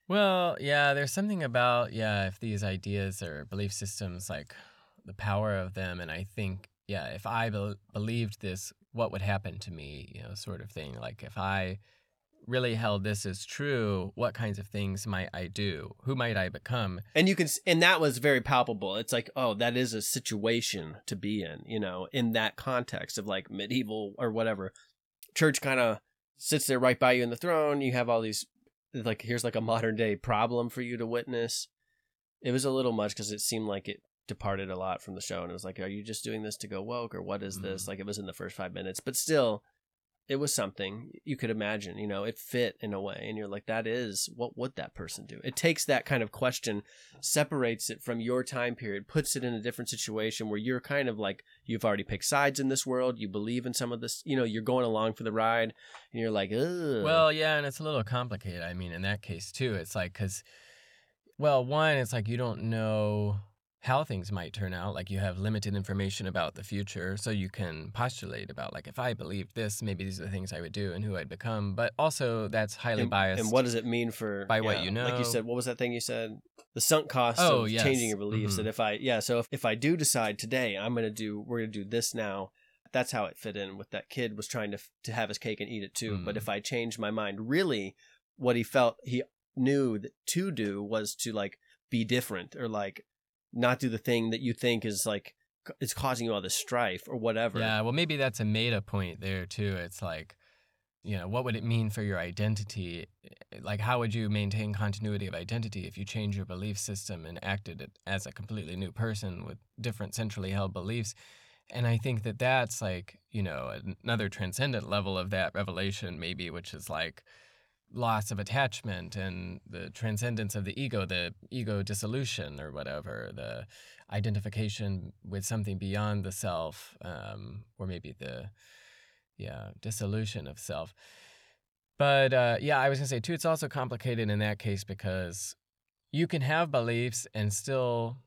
Well, yeah, there's something about, yeah, if these ideas or belief systems, like the power of them. And I think, yeah, if I bel believed this, what would happen to me, you know, sort of thing. Like if I really held this as true, what kinds of things might I do? Who might I become? and you can and that was very palpable it's like oh that is a situation to be in you know in that context of like medieval or whatever church kind of sits there right by you in the throne you have all these like here's like a modern day problem for you to witness it was a little much because it seemed like it departed a lot from the show and it was like are you just doing this to go woke or what is this Mhm. like it was in the first five minutes but still it was something you could imagine you know it fit in a way and you're like that is what would that person do it takes that kind of question separates it from your time period puts it in a different situation where you're kind of like you've already picked sides in this world you believe in some of this you know you're going along for the ride and you're like Ugh. Well, yeah, and it's a little complicated. I mean, in that case too, it's like because, well, one, it's like you don't know how things might turn out. Like you have limited information about the future, so you can postulate about like if I believed this, maybe these are the things I would do and who I'd become. But also, that's highly and, biased. and what does it mean for by what you know? like you said what was that thing you said the sunk cost Oh, of yes. changing your beliefs Mhm. that if i yeah so if, if i do decide today i'm gonna do we're gonna do this now that's how it fit in with that kid was trying to to have his cake and eat it too but Mm. if i change my mind really what he felt he knew that to do was to like be different or like not do the thing that you think is like is causing you all this strife or whatever Yeah, well, maybe that's a meta point there too. It's like, you know, what would it mean for your identity? Like, how would you maintain continuity of identity if you change your belief system and acted as a completely new person with different centrally held beliefs? And I think that that's like, you know, another transcendent level of that revelation, maybe, which is like loss of attachment and the transcendence of the ego, the ego dissolution or whatever, the identification with something beyond the self, um, or maybe the yeah dissolution of self. But uh, yeah, I was gonna say too. It's also complicated in that case because you can have beliefs and still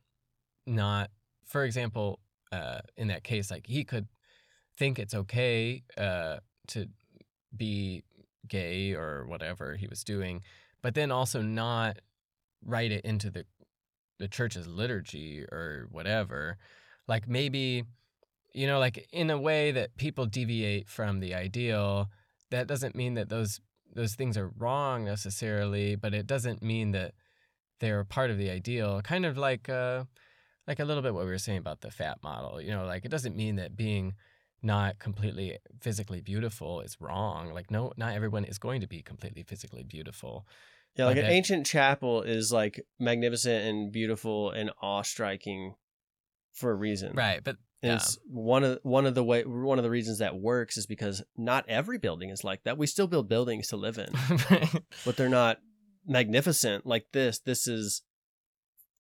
not. For example, uh, in that case, like he could think it's okay uh, to be gay or whatever he was doing, but then also not write it into the the church's liturgy or whatever. Like maybe, you know, like in a way that people deviate from the ideal, that doesn't mean that those those things are wrong necessarily, but it doesn't mean that they're part of the ideal. Kind of like uh like a little bit what we were saying about the fat model. You know, like it doesn't mean that being not completely physically beautiful is wrong. Like no not everyone is going to be completely physically beautiful. Yeah, like an that- ancient chapel is like magnificent and beautiful and awe striking for a reason. Right, but yeah. it's one of one of the way one of the reasons that works is because not every building is like that. We still build buildings to live in, but they're not magnificent like this. This is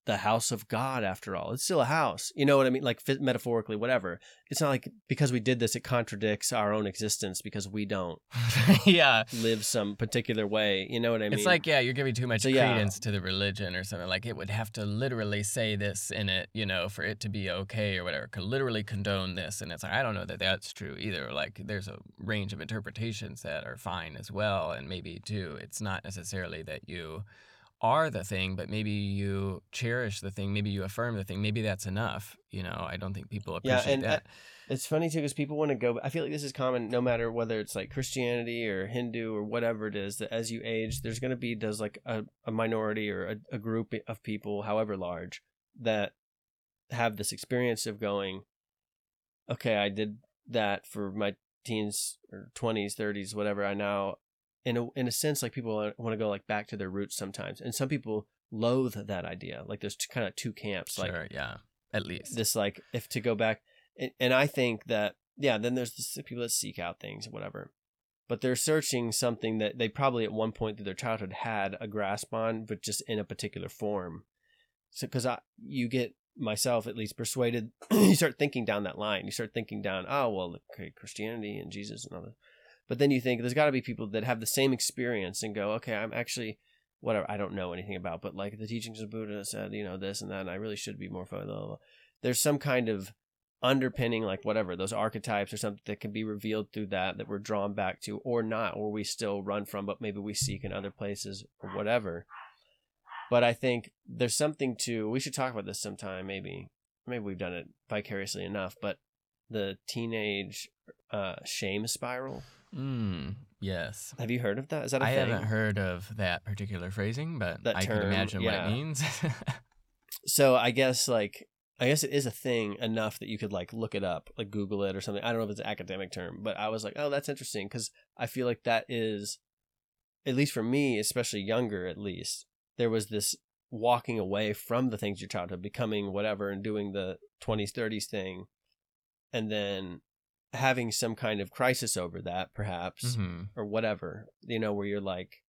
the house of God after all. It's still a house. You know what I mean? Like metaphorically, whatever. It's not like because we did this, it contradicts our own existence because we don't yeah. live some particular way. You know what I mean? It's like, yeah, you're giving too much So, yeah. credence to the religion or something. Like, it would have to literally say this in it, you know, for it to be okay or whatever. Could literally condone this. And it's like, I don't know that that's true either. Like, there's a range of interpretations that are fine as well. And maybe, too, it's not necessarily that you are the thing, but maybe you cherish the thing. Maybe you affirm the thing. Maybe that's enough. You know, I don't think people Yeah, appreciate and uh, that. It's funny too because people want to go. I feel like this is common, no matter whether it's like Christianity or Hindu or whatever it is. That as you age, there's going to be does like a, a minority or a, a group of people, however large, that have this experience of going, okay, I did that for my teens or twenties, thirties, whatever. I now, in a in a sense, like people want to go like back to their roots sometimes, and some people loathe that idea. Like there's kind of two camps. Like sure, yeah. At least. this like if to go back and, and i think that yeah then there's the people that seek out things whatever but they're searching something that they probably at one point through their childhood had a grasp on but just in a particular form so because i you get myself at least persuaded you start thinking down that line you start thinking down oh well okay christianity and jesus and all that but then you think there's got to be people that have the same experience and go okay i'm actually whatever I don't know anything about, but like the teachings of Buddha said, you know, this and that, and I really should be more blah, blah, blah. There's some kind of underpinning, like whatever, those archetypes or something that can be revealed through that that we're drawn back to, or not, or we still run from, but maybe we seek in other places or whatever. But I think there's something to we should talk about this sometime, maybe. Maybe we've done it vicariously enough, but the teenage uh, shame spiral. Mm, yes. Have you heard of that? Is that a I thing? I haven't heard of that particular phrasing, but That I can term, imagine what it means. so I guess like I guess it is a thing enough that you could like look it up, like Google it or something. I don't know if it's an academic term, but I was like, oh, that's interesting because I feel like that is, at least for me, especially younger, at least there was this walking away from the things your childhood, becoming whatever, and doing the twenties, thirties thing, and then having some kind of crisis over that, perhaps hmm or whatever, you know, where you're like,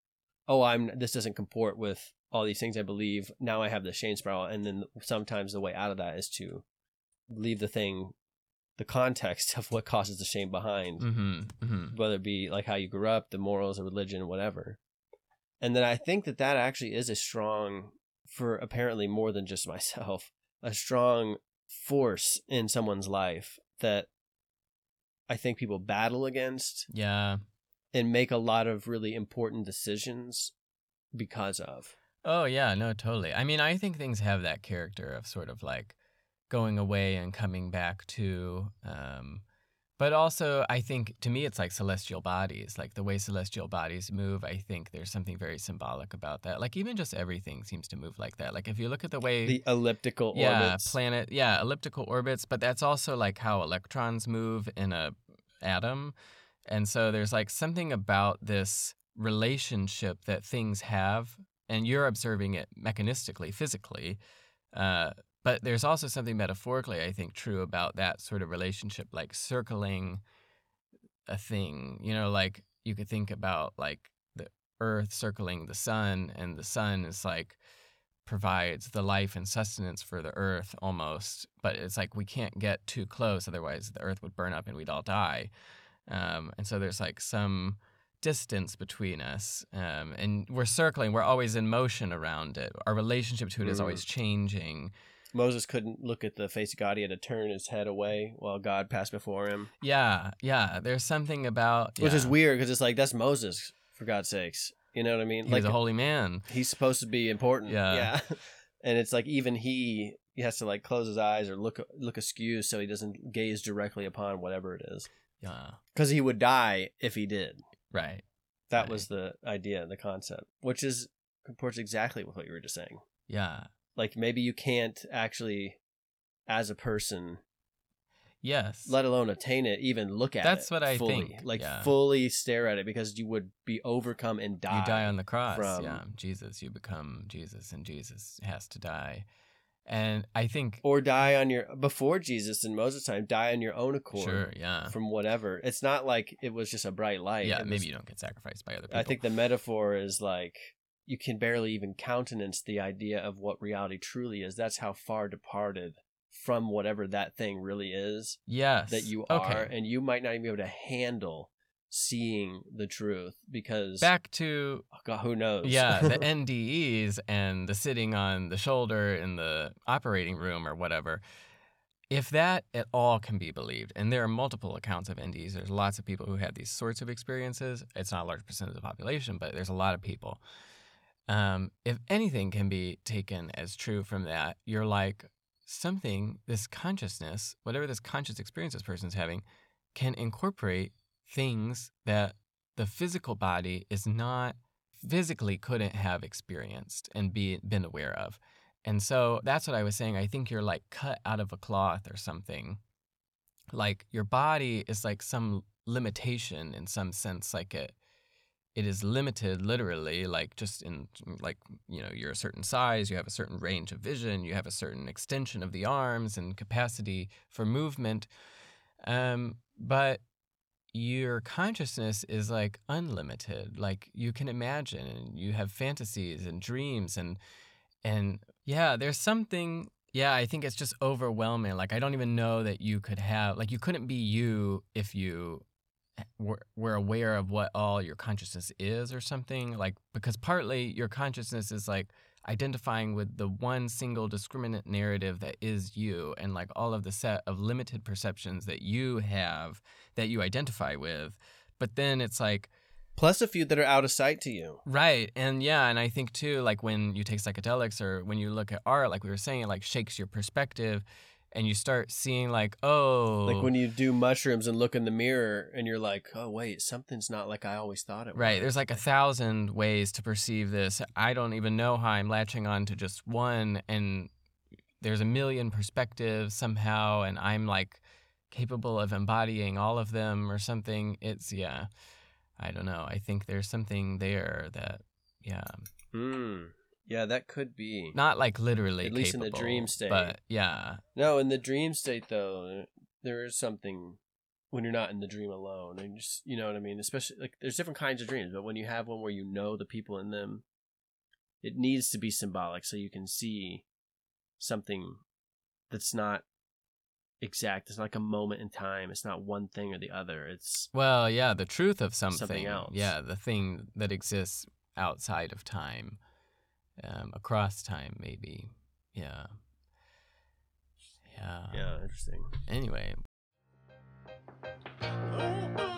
oh, I'm this doesn't comport with all these things I believe. Now I have the shame spiral, and then sometimes the way out of that is to leave the thing, the context of what causes the shame behind, hmm hmm whether it be like how you grew up, the morals, the religion, whatever. And then I think that that actually is a strong, for apparently more than just myself, a strong force in someone's life that I think people battle against Yeah. and make a lot of really important decisions because of. Oh yeah, no, totally. I mean, I think things have that character of sort of like going away and coming back to. Um, but also, I think to me, it's like celestial bodies, like the way celestial bodies move. I think there's something very symbolic about that. Like even just everything seems to move like that. Like if you look at the way The elliptical yeah, orbits. planet, yeah, elliptical orbits, but that's also like how electrons move in a atom. And so there's like something about this relationship that things have, and you're observing it mechanistically, physically. Uh, but there's also something metaphorically, I think, true about that sort of relationship, like circling a thing. You know, like you could think about like the Earth circling the sun, and the sun is like provides the life and sustenance for the earth almost but it's like we can't get too close otherwise the earth would burn up and we'd all die um, and so there's like some distance between us um, and we're circling we're always in motion around it our relationship to it is Mm. always changing Moses couldn't look at the face of God. He had to turn his head away while God passed before him, yeah yeah there's something about which is weird because it's like, that's Moses, for God's sakes. You know what I mean? he was a holy man he's supposed to be important. Yeah. Yeah. and it's like even he he has to like close his eyes or look look askew so he doesn't gaze directly upon whatever it is Yeah. because he would die if he did. Right. That Right. was the idea, the concept, which is comports exactly with what you were just saying. Yeah. Like maybe you can't actually, as a person, Yes. let alone attain it, even look at it. That's what I fully. think, Like yeah. fully stare at it because you would be overcome and die. you die on the cross. from- yeah. Jesus, you become Jesus, and Jesus has to die. And I think, or die on your before Jesus in Moses' time, die on your own accord. sure, yeah. From whatever. It's not like it was just a bright light. Yeah, It maybe was- you don't get sacrificed by other people. I think the metaphor is like you can barely even countenance the idea of what reality truly is. That's how far departed from whatever that thing really is yes. that you okay. are, and you might not even be able to handle seeing the truth because Back to oh God, who knows? yeah, the NDEs and the sitting on the shoulder in the operating room or whatever. If that at all can be believed, and there are multiple accounts of NDEs, there's lots of people who have these sorts of experiences. It's not a large percentage of the population, but there's a lot of people. Um, if anything can be taken as true from that, you're like something, this consciousness, whatever this conscious experience this person's having, can incorporate things that the physical body is not physically couldn't have experienced and be been aware of. And so that's what I was saying. I think you're like cut out of a cloth or something. Like your body is like some limitation in some sense, like it it is limited literally, like just in like, you know, you're a certain size, you have a certain range of vision, you have a certain extension of the arms and capacity for movement. Um, but your consciousness is like unlimited like you can imagine and you have fantasies and dreams and and yeah there's something yeah i think it's just overwhelming like i don't even know that you could have like you couldn't be you if you were, were aware of what all your consciousness is or something like because partly your consciousness is like identifying with the one single discriminant narrative that is you and like all of the set of limited perceptions that you have that you identify with but then it's like Plus a few that are out of sight to you. right and yeah and i think too like when you take psychedelics or when you look at art like we were saying it like shakes your perspective and you start seeing like oh Like when you do mushrooms and look in the mirror and you're like, oh wait, something's not like I always thought it was. Right. There's like a thousand ways to perceive this. I don't even know how I'm latching on to just one, and there's a million perspectives somehow, and I'm like capable of embodying all of them or something. It's, yeah, I don't know. I think there's something there that, yeah, Hmm. Yeah, that could be. not like literally, At least in the dream state. but yeah, No, in the dream state though, there is something when you're not in the dream alone, and just you know what I mean. Especially like there's different kinds of dreams, but when you have one where you know the people in them, it needs to be symbolic so you can see something that's not exact. It's not like a moment in time. It's not one thing or the other. It's Well, yeah, the truth of something. Something else. Yeah, the thing that exists outside of time, um, across time, maybe. Yeah. Yeah. Yeah. Interesting. Anyway. Oh, oh,